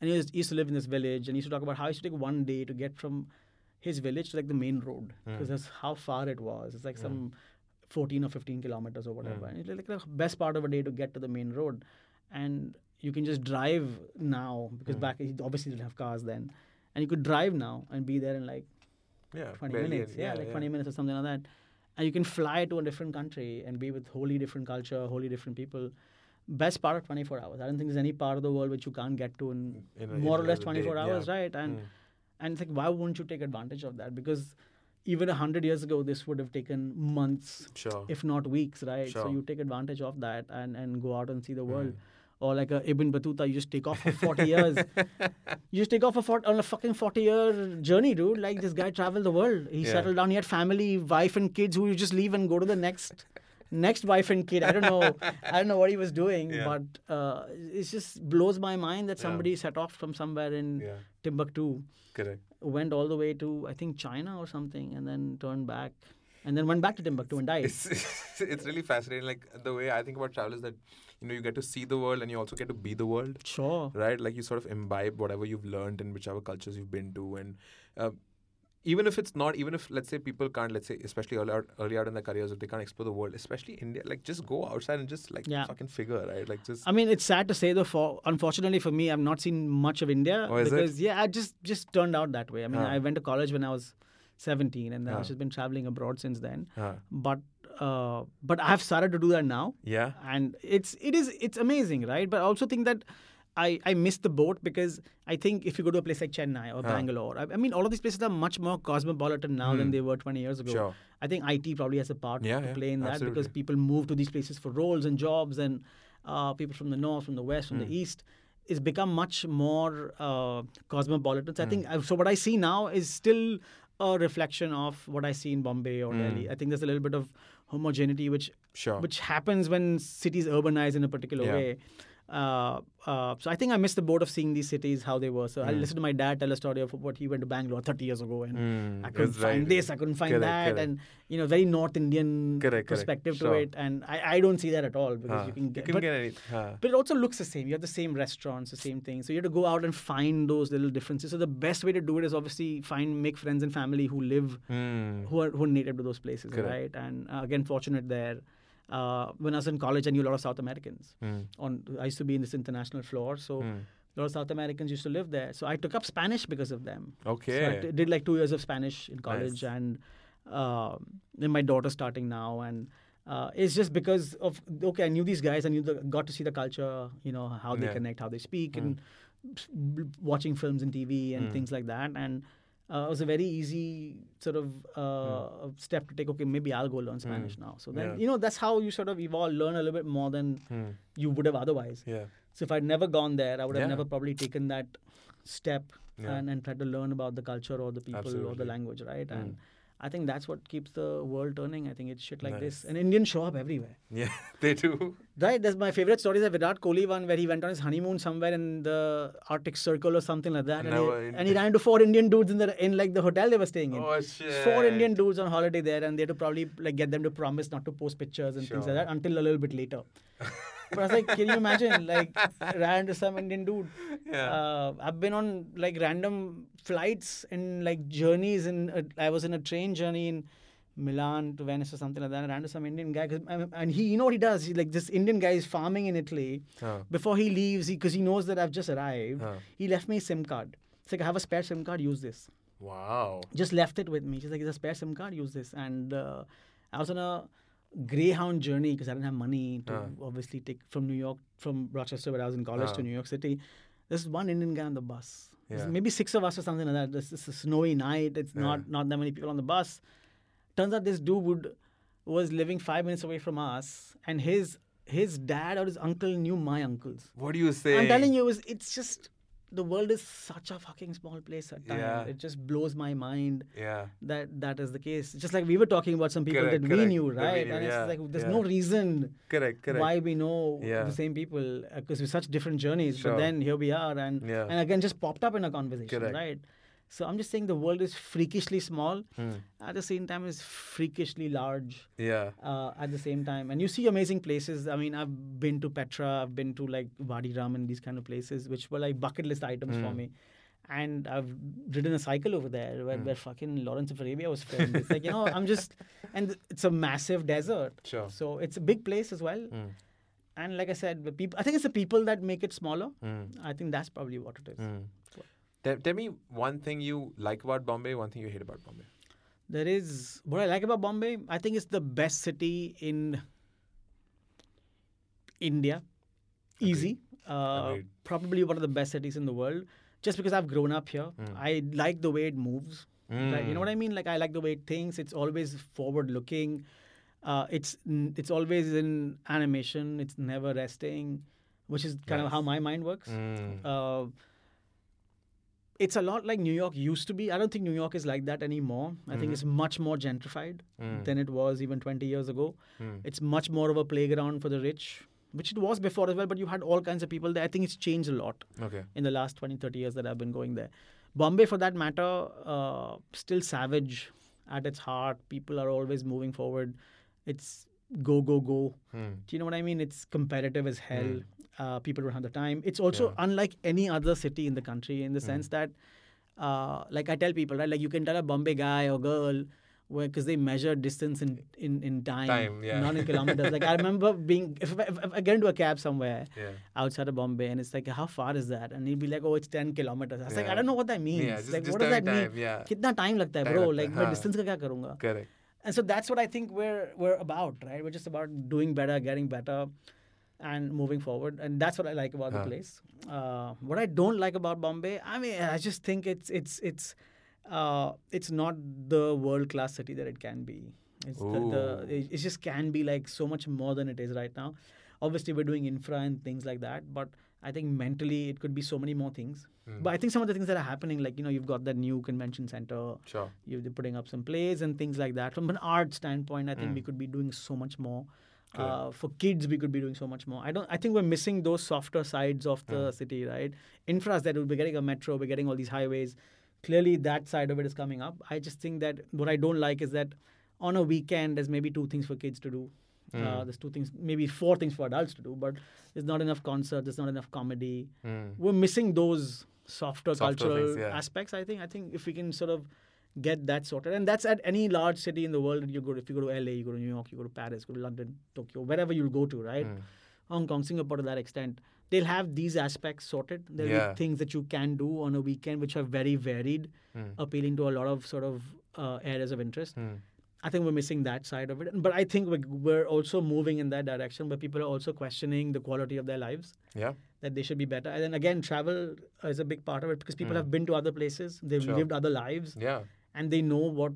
and he, was, he used to live in this village, and he used to talk about how he used to take one day to get from his village to like the main road hmm. because that's how far it was. It's like hmm. some 14 or 15 kilometers or whatever. Hmm. And it's like the best part of a day to get to the main road. And you can just drive now because Mm. back you obviously didn't have cars then, and you could drive now and be there in like Yeah. 20 barely minutes. any- Yeah, like 20 minutes or something like that. And you can fly to a different country and be with wholly different culture, wholly different people. Best part of 24 hours. I don't think there's any part of the world which you can't get to in In a- more or less 24 day, hours, yeah. right? And Mm. and it's like, why wouldn't you take advantage of that? Because even a hundred years ago, this would have taken months, Sure. if not weeks, right? So you take advantage of that and, and go out and see the world. Mm. Or like a Ibn Battuta, you just take off for 40 years. You just take off for 40, on a fucking 40 year journey, dude. Like this guy traveled the world. He Yeah. settled down. He had family, wife, and kids who you just leave and go to the next. Next wife and kid. I don't know. I don't know what he was doing, Yeah. but uh, it just blows my mind that Yeah. somebody set off from somewhere in Yeah. Timbuktu Correct. went all the way to I think China or something, and then turned back, and then went back to Timbuktu and died. It's it's really fascinating. Like the way I think about travel is that you know you get to see the world and you also get to be the world. Sure. right? Like you sort of imbibe whatever you've learned in whichever cultures you've been to, and uh, even if it's not, even if let's say people can't, let's say especially early out, early out in their careers, if they can't explore the world, especially India, like just go outside and just like Yeah. fucking figure, right? Like just I mean, it's sad to say though. For unfortunately for me, I've not seen much of India Oh, is it? because yeah, I just just turned out that way. I mean. I went to college when I was 17, and then Ah. I've just been traveling abroad since then. uh, But uh, but I have started to do that now, yeah, and it's it is it's amazing, right? But I also think that. I, I missed the boat because I think if you go to a place like Chennai or Ah. Bangalore, I, I mean, all of these places are much more cosmopolitan now than Hmm. they were 20 years ago. sure, I think IT probably has a part Yeah, to yeah, play in that because people move to these places for roles and jobs, and uh, people from the north, from the west, from Hmm. the east. It's become much more uh, cosmopolitan. Hmm. So I think uh, so. What I see now is still a reflection of what I see in Bombay or Hmm. Delhi. I think there's a little bit of homogeneity which sure, which happens when cities urbanize in a particular Yeah. way. Uh, uh, so I think I missed the boat of seeing these cities how they were. So I Mm. listened to my dad tell a story of what he went to Bangalore 30 years ago and Mm, I couldn't find right. this, I couldn't find Correct, that, correct. and you know, very North Indian Correct, perspective Sure. to it, and I, I don't see that at all because Huh. you can get, you but, get huh. but it also looks the same. You have the same restaurants, the same thing. So you have to go out and find those little differences. So the best way to do it is obviously find make friends and family who live Mm, who are who are native to those places, right? And uh, again, fortunate there. Uh, when I was in college, I knew a lot of South Americans. mm, On I used to be in this international floor, so mm. a lot of South Americans used to live there. So I took up Spanish because of them. So I Okay. did like two years of Spanish in college, Nice. and uh, then my daughter's starting now, and uh, it's just because of okay, I knew these guys, I knew the, got to see the culture, you know, how they Yeah. connect, how they speak, Mm. and watching films and TV and Mm. things like that, and. Uh, it was a very easy sort of uh, step to take. Okay, maybe I'll go learn Spanish now. So then, Hmm. Yeah. you know, that's how you sort of evolve, learn a little bit more than Mm, you would have otherwise. yeah. So if I'd never gone there, I would have Yeah. never probably taken that step Yeah. and, and tried to learn about the culture or the people or the language, right? Mm. And I think that's what keeps the world turning. I think it's shit like this. Nice. And Indians show up everywhere. Yeah, they do. Right? That's my favorite story is the Virat Kohli one where he went on his honeymoon somewhere in the Arctic Circle or something like that. And, Never he, and he ran into four Indian dudes in the in like the hotel they were staying in. Oh shit. Four Indian dudes on holiday there, and they had to probably like get them to promise not to post pictures and things like that until a little bit later. but I was like, can you imagine? Like, ran into some Indian dude. Yeah. Uh, I've been on like random flights and like journeys, and I was in a train journey in Milan to Venice or something like that. I ran into some Indian guy, 'cause- and he, you know what he does? He, like this Indian guy is farming in Italy. Huh. Before he leaves, because he, knows that I've just arrived, Huh. he left me a SIM card. It's like I have a spare SIM card. Use this Wow. just left it with me. She's like, "It's a spare SIM card. Use this." And uh, I was on a Greyhound journey because I didn't have money to Ah. obviously take from New York, from Rochester, where I was in college, Ah. to New York City. There's one Indian guy on the bus. Yeah. maybe six of us or something like that. This is a snowy night. It's not not that many people on the bus. Turns out this dude would, was living five minutes away from us, and his his dad or his uncle knew my uncles. What do you say? I'm telling you, it was, it's just the world is such a fucking small place at times. Yeah. It just blows my mind Yeah. that that is the case. Just like we were talking about some people Correct, that we knew, That we right? knew, and yeah, it's like there's yeah. no reason Correct. Correct. why we know the same people uh, because we're such different journeys. Sure. But then here we are, and Yeah. and again just popped up in a conversation, Correct. right? So I'm just saying the world is freakishly small. Hmm. At the same time, it's freakishly large. Yeah. Uh, at the same time, and you see amazing places. I mean, I've been to Petra, I've been to like Wadi Rum and these kind of places, which were like bucket list items for Mm. me. And I've ridden a cycle over there where, Mm. where fucking Lawrence of Arabia was filmed. It's like, you know, I'm just, and it's a massive desert. Sure. So it's a big place as well. Hmm. and like I said, the people. I think it's the people that make it smaller. Mm. I think that's probably what it is. Mm. Tell, tell me one thing you like about Bombay, one thing you hate about Bombay. There is what I like about Bombay. I think it's the best city in India. Easy. Uh, Agreed. probably one of the best cities in the world. Just because I've grown up here, Mm. I like the way it moves. Right? You know what Mm. I mean? Like I like the way it thinks. It's always forward looking. Uh, it's it's always in animation. It's never resting, which is kind of how my mind works. Mm. Uh, it's a lot like New York used to be. I don't think New York is like that anymore. I think Mhm. it's much more gentrified Mm. than it was even 20 years ago. Mm. It's much more of a playground for the rich, which it was before as well, but you had all kinds of people there. I think it's changed a lot Okay. in the last 20, 30 years that I've been going there. Bombay, for that matter, uh, still savage at its heart. People are always moving forward. It's go, go, go. Mm. Do you know what I mean? It's competitive as hell uh, people don't have the time. It's also yeah. unlike any other city in the country in the mm. sense that, uh, like I tell people, right, like you can tell a Bombay guy or girl because they measure distance in in, in time, time yeah. not in kilometers. like I remember being if I, if I, get into a cab somewhere yeah. outside of Bombay, and it's like, how far is that? And he'd be like, oh, it's ten kilometers. I was yeah. like, I don't know what that means. Yeah, just, like, just what does that time, mean? Yeah. Kitna time lagta hai, bro? Like, what distance ka kya karunga? Correct. And so that's what I think we're we're about, right? We're just about doing better, getting better and moving forward. And that's what I like about the place. Uh, what I don't like about Bombay, I mean, I just think it's it's it's uh, it's not the world class city that it can be. It's the, the it, it just can be like so much more than it is right now. Obviously, we're doing infra and things like that, but I think mentally it could be so many more things. Mm. But I think some of the things that are happening, like you know, you've got that new convention center Sure. you're putting up some plays and things like that. From an art standpoint, I think Mm. we could be doing so much more. Uh, for kids, we could be doing so much more. I don't. I think we're missing those softer sides of the Mm. city, right? Infra that we'll be getting a metro, we're getting all these highways. Clearly, that side of it is coming up. I just think that what I don't like is that on a weekend, there's maybe two things for kids to do. Uh, Mm. there's two things, maybe four things for adults to do, but there's not enough concerts, there's not enough comedy Mm. we're missing those softer, Softer cultural things, yeah. aspects. I think. I think if we can sort of get that sorted, and that's at any large city in the world. You go. If you go to LA, you go to New York, you go to Paris, go to London, Tokyo, wherever you'll go to, right? Mm. Hong Kong, Singapore, to that extent, they'll have these aspects sorted. There'll Yeah. be things that you can do on a weekend which are very varied, Mm. appealing to a lot of sort of uh, areas of interest. Mm. I think we're missing that side of it. But I think we're, we're also moving in that direction where people are also questioning the quality of their lives Yeah. that they should be better. And then again, travel is a big part of it because people Mm. have been to other places, they've Sure. lived other lives, Yeah. And they know what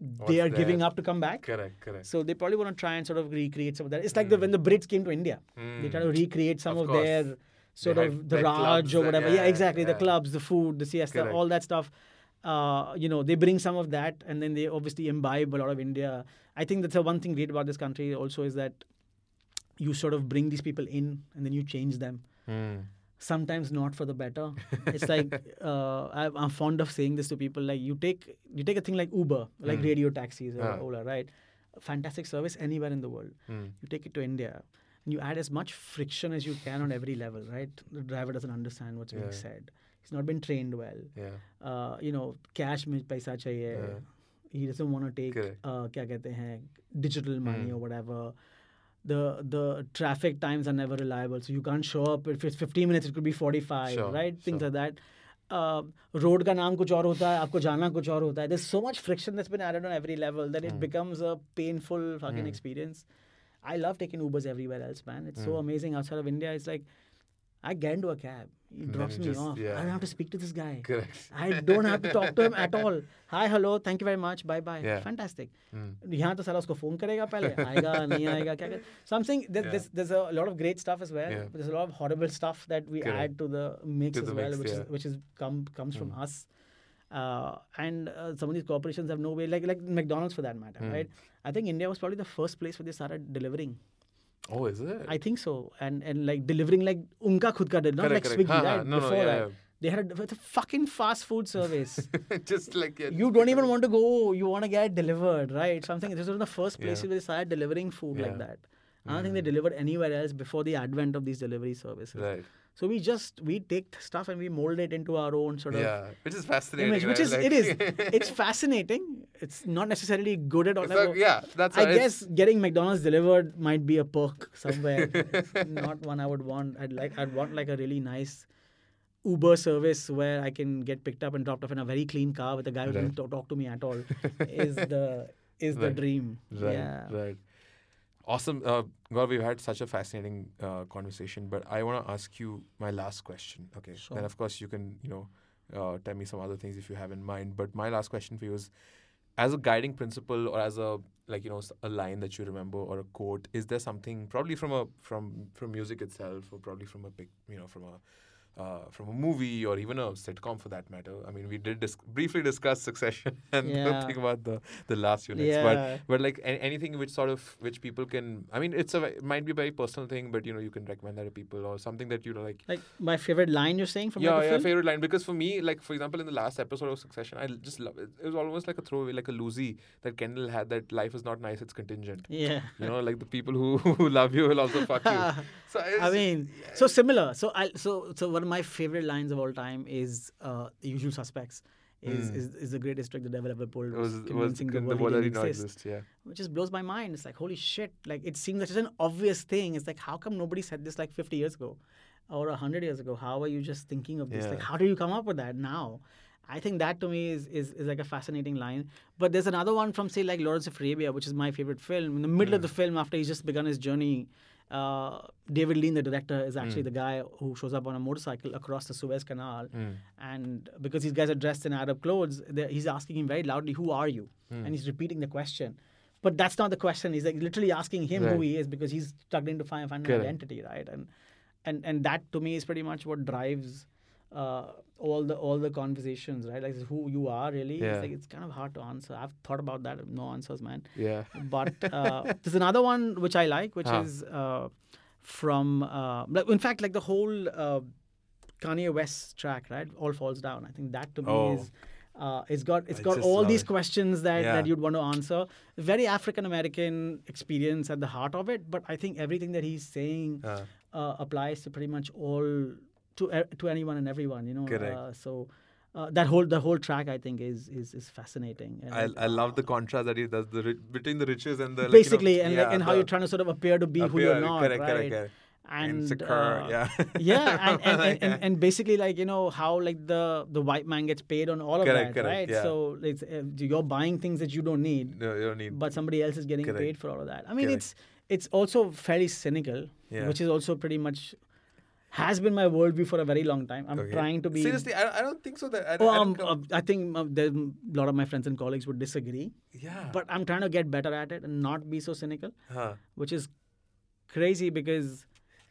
What's they are giving up to come back. Correct. Correct. So they probably want to try and sort of recreate some of that. It's like the, Mm. when the Brits came to India, they Mm. try to recreate some Of of, their sort had of the Raj or and- whatever. yeah, Yeah, exactly. The clubs, the food, the siesta, Correct. all that stuff. Uh, you know, they bring some of that, and then they obviously imbibe a lot of India. I think that's the one thing great about this country also is that you sort of bring these people in, and then you change them Mm sometimes not for the better. It's like uh, I, am fond of saying this to people: like you take you take a thing like Uber, like mm. radio taxis or ah. Ola, right? Fantastic service anywhere in the world. Mm. You take it to India, and you add as much friction as you can on every level, right? The driver doesn't understand what's yeah. being said. He's not been trained well. Yeah. Uh, you know, cash mein paisa chahiye. Yeah. He doesn't want to take, uh, kya kehte digital money mm. or whatever the the traffic times are never reliable so you can't show up if it's 15 minutes it could be 45 Sure, right things sure. like that uh, road का नाम कुछ और होता है आपको जाना कुछ और होता है there's so much friction that's been added on every level that it Hmm. becomes a painful fucking Hmm. experience I love taking Ubers everywhere else man it's so Hmm. amazing outside of India it's like I get into a cab he And drops then me just- off I yeah. don't have to speak to this guy Correct. I don't have to talk to him at all. Hi, hello, thank you very much, bye bye. Yeah. Fantastic. Mm. यहाँ तो साला उसको phone करेगा पहले आएगा नहीं आएगा क्या कर so I'm saying there's, Yeah. there's, there's a lot of great stuff as well Yeah. but there's a lot of horrible stuff that we Correct. add to the mix To as the well mix, which yeah. is which is come comes from Mm. us uh, and uh, some of these corporations have no way like like McDonald's for that matter Mm. right I think India was probably the first place where they started delivering Oh, is it? I think so and and like delivering like unka khud ka delivery not correct, like correct. Swiggy हाँ, right no, no, before yeah, that they had a, a fucking fast food service. Just like yeah, you don't even want to go. You want to get delivered, right? Something. This was the first places Yeah. where they started delivering food like that. I don't think they Mm. delivered anywhere else before the advent of these delivery services. Right. So we just we take stuff and we mold it into our own sort of Yeah. Which is fascinating. image, which right? is it is Like- it's fascinating. it's not necessarily good at all. Like, yeah, that's I guess getting McDonald's delivered might be a perk somewhere. not one I would want. I'd like I'd want like a really nice Uber service where I can get picked up and dropped off in a very clean car with a guy who Right. doesn't talk, to me at all. is the is the dream. Right, yeah. right. Awesome. Uh, Gaurav, we've had such a fascinating uh, conversation, but I want to ask you my last question. Okay. Sure. Then, of course, you can, you know, uh, tell me some other things if you have in mind. But my last question for you is as a guiding principle or as a like you know a line that you remember or a quote is there something probably from a from from music itself or probably from a big you know from a uh, from a movie or even a sitcom for that matter. I mean, we did dis- briefly discuss Succession and Yeah. think about the the last units, Yeah. but but like a- anything which sort of which people can. I mean, it's a it might be a very personal thing, but you know you can recommend that to people or something that you know like. Like my favorite line you're saying from Yeah, like, yeah, favorite line because for me, like for example, in the last episode of Succession, I just love it. It was almost like a throwaway, like a Lucy that Kendall had. That life is not nice; it's contingent. Yeah. You know, like the people who, who love you will also fuck you. So I mean, so similar. So I so so one of my favorite lines of all time is uh, "The Usual Suspects." Is, Mm. is is the greatest trick the devil ever pulled? Was, was was convincing the, the world world he that didn't exist, exist. Yeah. which just blows my mind. It's like holy shit! Like it seems like such an obvious thing. It's like how come nobody said this like 50 years ago, or hundred years ago? How are you just thinking of this? Like Yeah. how do you come up with that now? I think that to me is, is is like a fascinating line. But there's another one from say like Lawrence of Arabia, which is my favorite film. In the middle of the film, after he's just begun his journey, uh, David Lean, the director, is actually the guy who shows up on a motorcycle across the Suez Canal, Mm. and because these guys are dressed in Arab clothes, he's asking him very loudly, "Who are you?" Hmm. And he's repeating the question. But that's not the question. He's like literally asking him who he is because he's struggling to find, find an Correct. identity, right? And and and that to me is pretty much what drives uh, all the all the conversations, right? Like who you are really. Yeah. It's like it's kind of hard to answer. I've thought about that. No answers, man. Yeah. But uh, there's another one which I like, which Ah. is uh, from uh, like in fact like the whole uh, Kanye West track, right? All falls down. I think that to me Oh. is. Uh, it's got it's I got all these it. questions that, Yeah. that you'd want to answer. Very African American experience at the heart of it, but I think everything that he's saying applies to pretty much all to to anyone and everyone. You know, Correct. uh, so uh, that whole the whole track I think is is is fascinating. And I, like, I love the uh, contrast that he does the ri- between the riches and the like, you know, basically and like, yeah, and how you're trying to sort of appear to be who you're not, correct, right? correct, correct. And Insecure, uh, yeah. yeah, and and, and, and, and basically like you know how like the the white man gets paid on all of Correct, that, correct, right? yeah. So it's, uh, you're buying things that you don't need, no, you don't need. but somebody else is getting Correct. paid for all of that. I mean, Correct. it's it's also fairly cynical, Yeah. which is also pretty much has been my worldview for a very long time. I'm Okay. trying to be. Seriously, I, I don't think so. That I, Oh, I um, uh, I think uh, a lot of my friends and colleagues would disagree, yeah. but I'm trying to get better at it and not be so cynical. huh. which is crazy because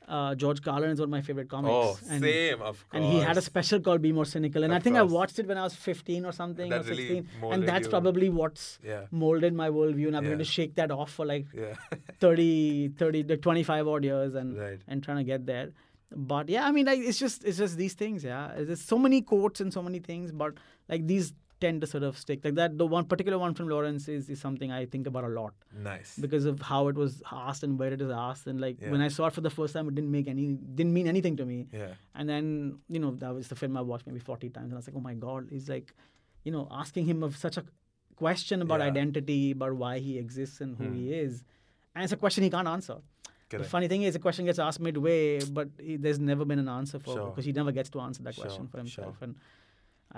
uh, George Carlin is one of my favorite comics. Oh, and, same, of course. And he had a special called Be More Cynical. And I Of think I watched it when I was 15 or something or really 16. molded And that's you. probably what's Yeah. molded my worldview. And I'm Yeah. going to shake that off for like Yeah. 30, 30, like 25 odd years and, Right. and trying to get there. But yeah, I mean, like it's just it's just these things. Yeah, there's so many quotes and so many things, but like these tend to sort of stick. Like that, the one particular one from Lawrence is, is something I think about a lot nice. because of how it was asked and where it is asked and like when I saw it for the first time it didn't make any didn't mean anything to me yeah. and then you know that was the film I watched maybe 40 times and I was like oh my god he's like you know asking him of such a question about Yeah. identity about why he exists and who Hmm. he is and it's a question he can't answer the funny thing is the question gets asked midway but he, there's never been an answer for Sure. because he never gets to answer that Sure, question for himself sure. and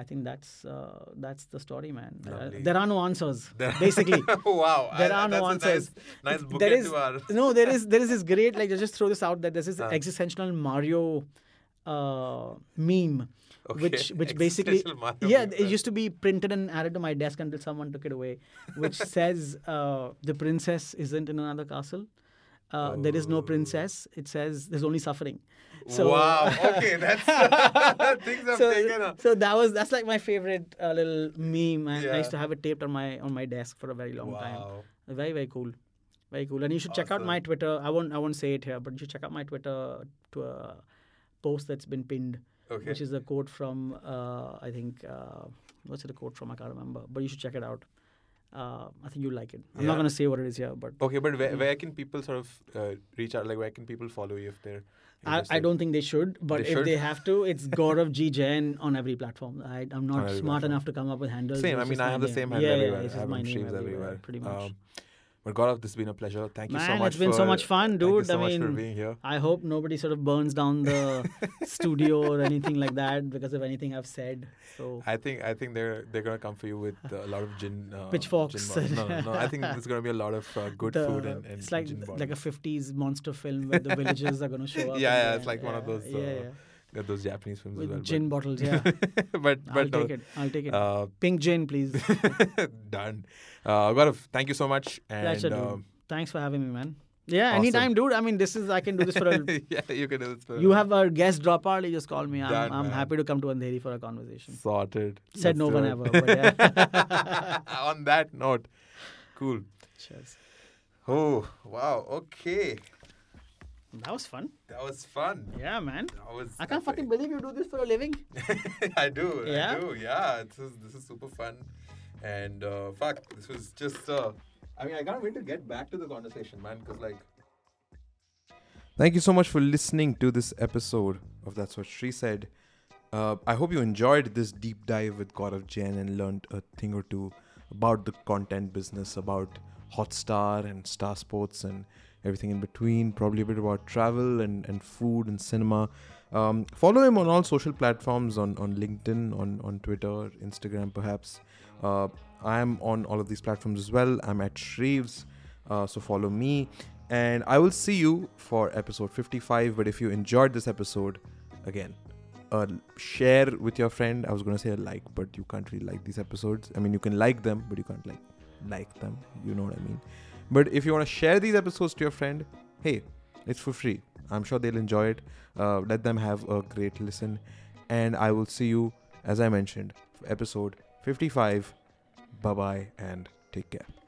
I think that's uh, that's the story, man. Uh, there are no answers, There- basically. wow. There I- are no answers. Nice, nice there is to our. no there is there is this great like just throw this out that there's this Ah. existential Mario uh, meme Okay, which which basically Mario yeah meme, it right. used to be printed and added to my desk until someone took it away which says uh, the princess isn't in another castle uh, there is no princess. It says there's only suffering. So wow. Okay, that's things have so, taken so that was that's like my favorite uh, little meme and I used to have it taped on my on my desk for a very long time. Wow. very very cool. Very cool. And you should check out my twitter. I won't i won't say it here but you should check out my twitter to a post that's been pinned Okay. which is a quote from uh, i think uh, what's it a quote from? I can't remember but you should check it out Uh, I think you'll like it. I'm Yeah. not gonna say what it is here, but Okay, but where, where can people sort of uh, reach out? Like, where can people follow you if they're? I, I don't think they should. But They if should? they have to, it's Gaurav G Jain on every platform. I, I'm not smart platform. enough to come up with handles. Same. I mean, I have the same handle yeah, everywhere. Yeah, it's I just have my name everywhere, everywhere. pretty much. Um, but Gaurav, this has been a pleasure. Thank you so Man, much. it's been so much fun, dude. so I much for mean, being here. I hope nobody sort of burns down the studio or anything like that because of anything I've said. So I think I think they're they're gonna come for you with a lot of gin. Uh, Pitchforks. Gin no, no, no. I think there's gonna be a lot of uh, good the- food and, and it's like like a 50s monster film where the villagers are going to show up. Yeah, yeah, it's like one of yeah, those, Yeah, uh, yeah. Got those Japanese films With as well. gin bottles, yeah. but but, I'll no, take it. I'll take it. Uh, Pink gin, please. done. Uh, Gaurav, thank you so much. And Pleasure, um, Thanks for having me, man. Yeah, Awesome. anytime, dude. I mean, this is I can do this for a. yeah, you can do this. For you have a guest dropout. You just call me. I'm, Done, I'm happy to come to Andheri for a conversation. sorted. Said Let's no one it. ever. But yeah. On that note, cool. Cheers. Oh wow. Okay, That was fun. that was fun. Yeah, man. That was. I can't fucking believe you do this for a living. I do. Yeah? I do. Yeah. This is this is super fun, and uh, fuck, this was just. Uh, I mean, I can't wait to get back to the conversation, man. Because like. Thank you so much for listening to this episode of That's What She Said. Uh, I hope you enjoyed this deep dive with Gaurav Jain and learned a thing or two about the content business, about Hotstar and Star Sports and everything in between. Probably a bit about travel and, and food and cinema. Um, follow him on all social platforms on, on LinkedIn, on, on Twitter, Instagram, perhaps. Uh, I'm on all of these platforms as well. I'm at Shreves, uh, so follow me. And I will see you for episode 55. But if you enjoyed this episode, again, uh, share with your friend. I was gonna say a like, but you can't really like these episodes. I mean, you can like them, but you can't like like them. You know what I mean? But if you want to share these episodes to your friend, hey, it's for free. I'm sure they'll enjoy it. Uh, let them have a great listen, and I will see you, as I mentioned, episode 55. Bye bye, and take care.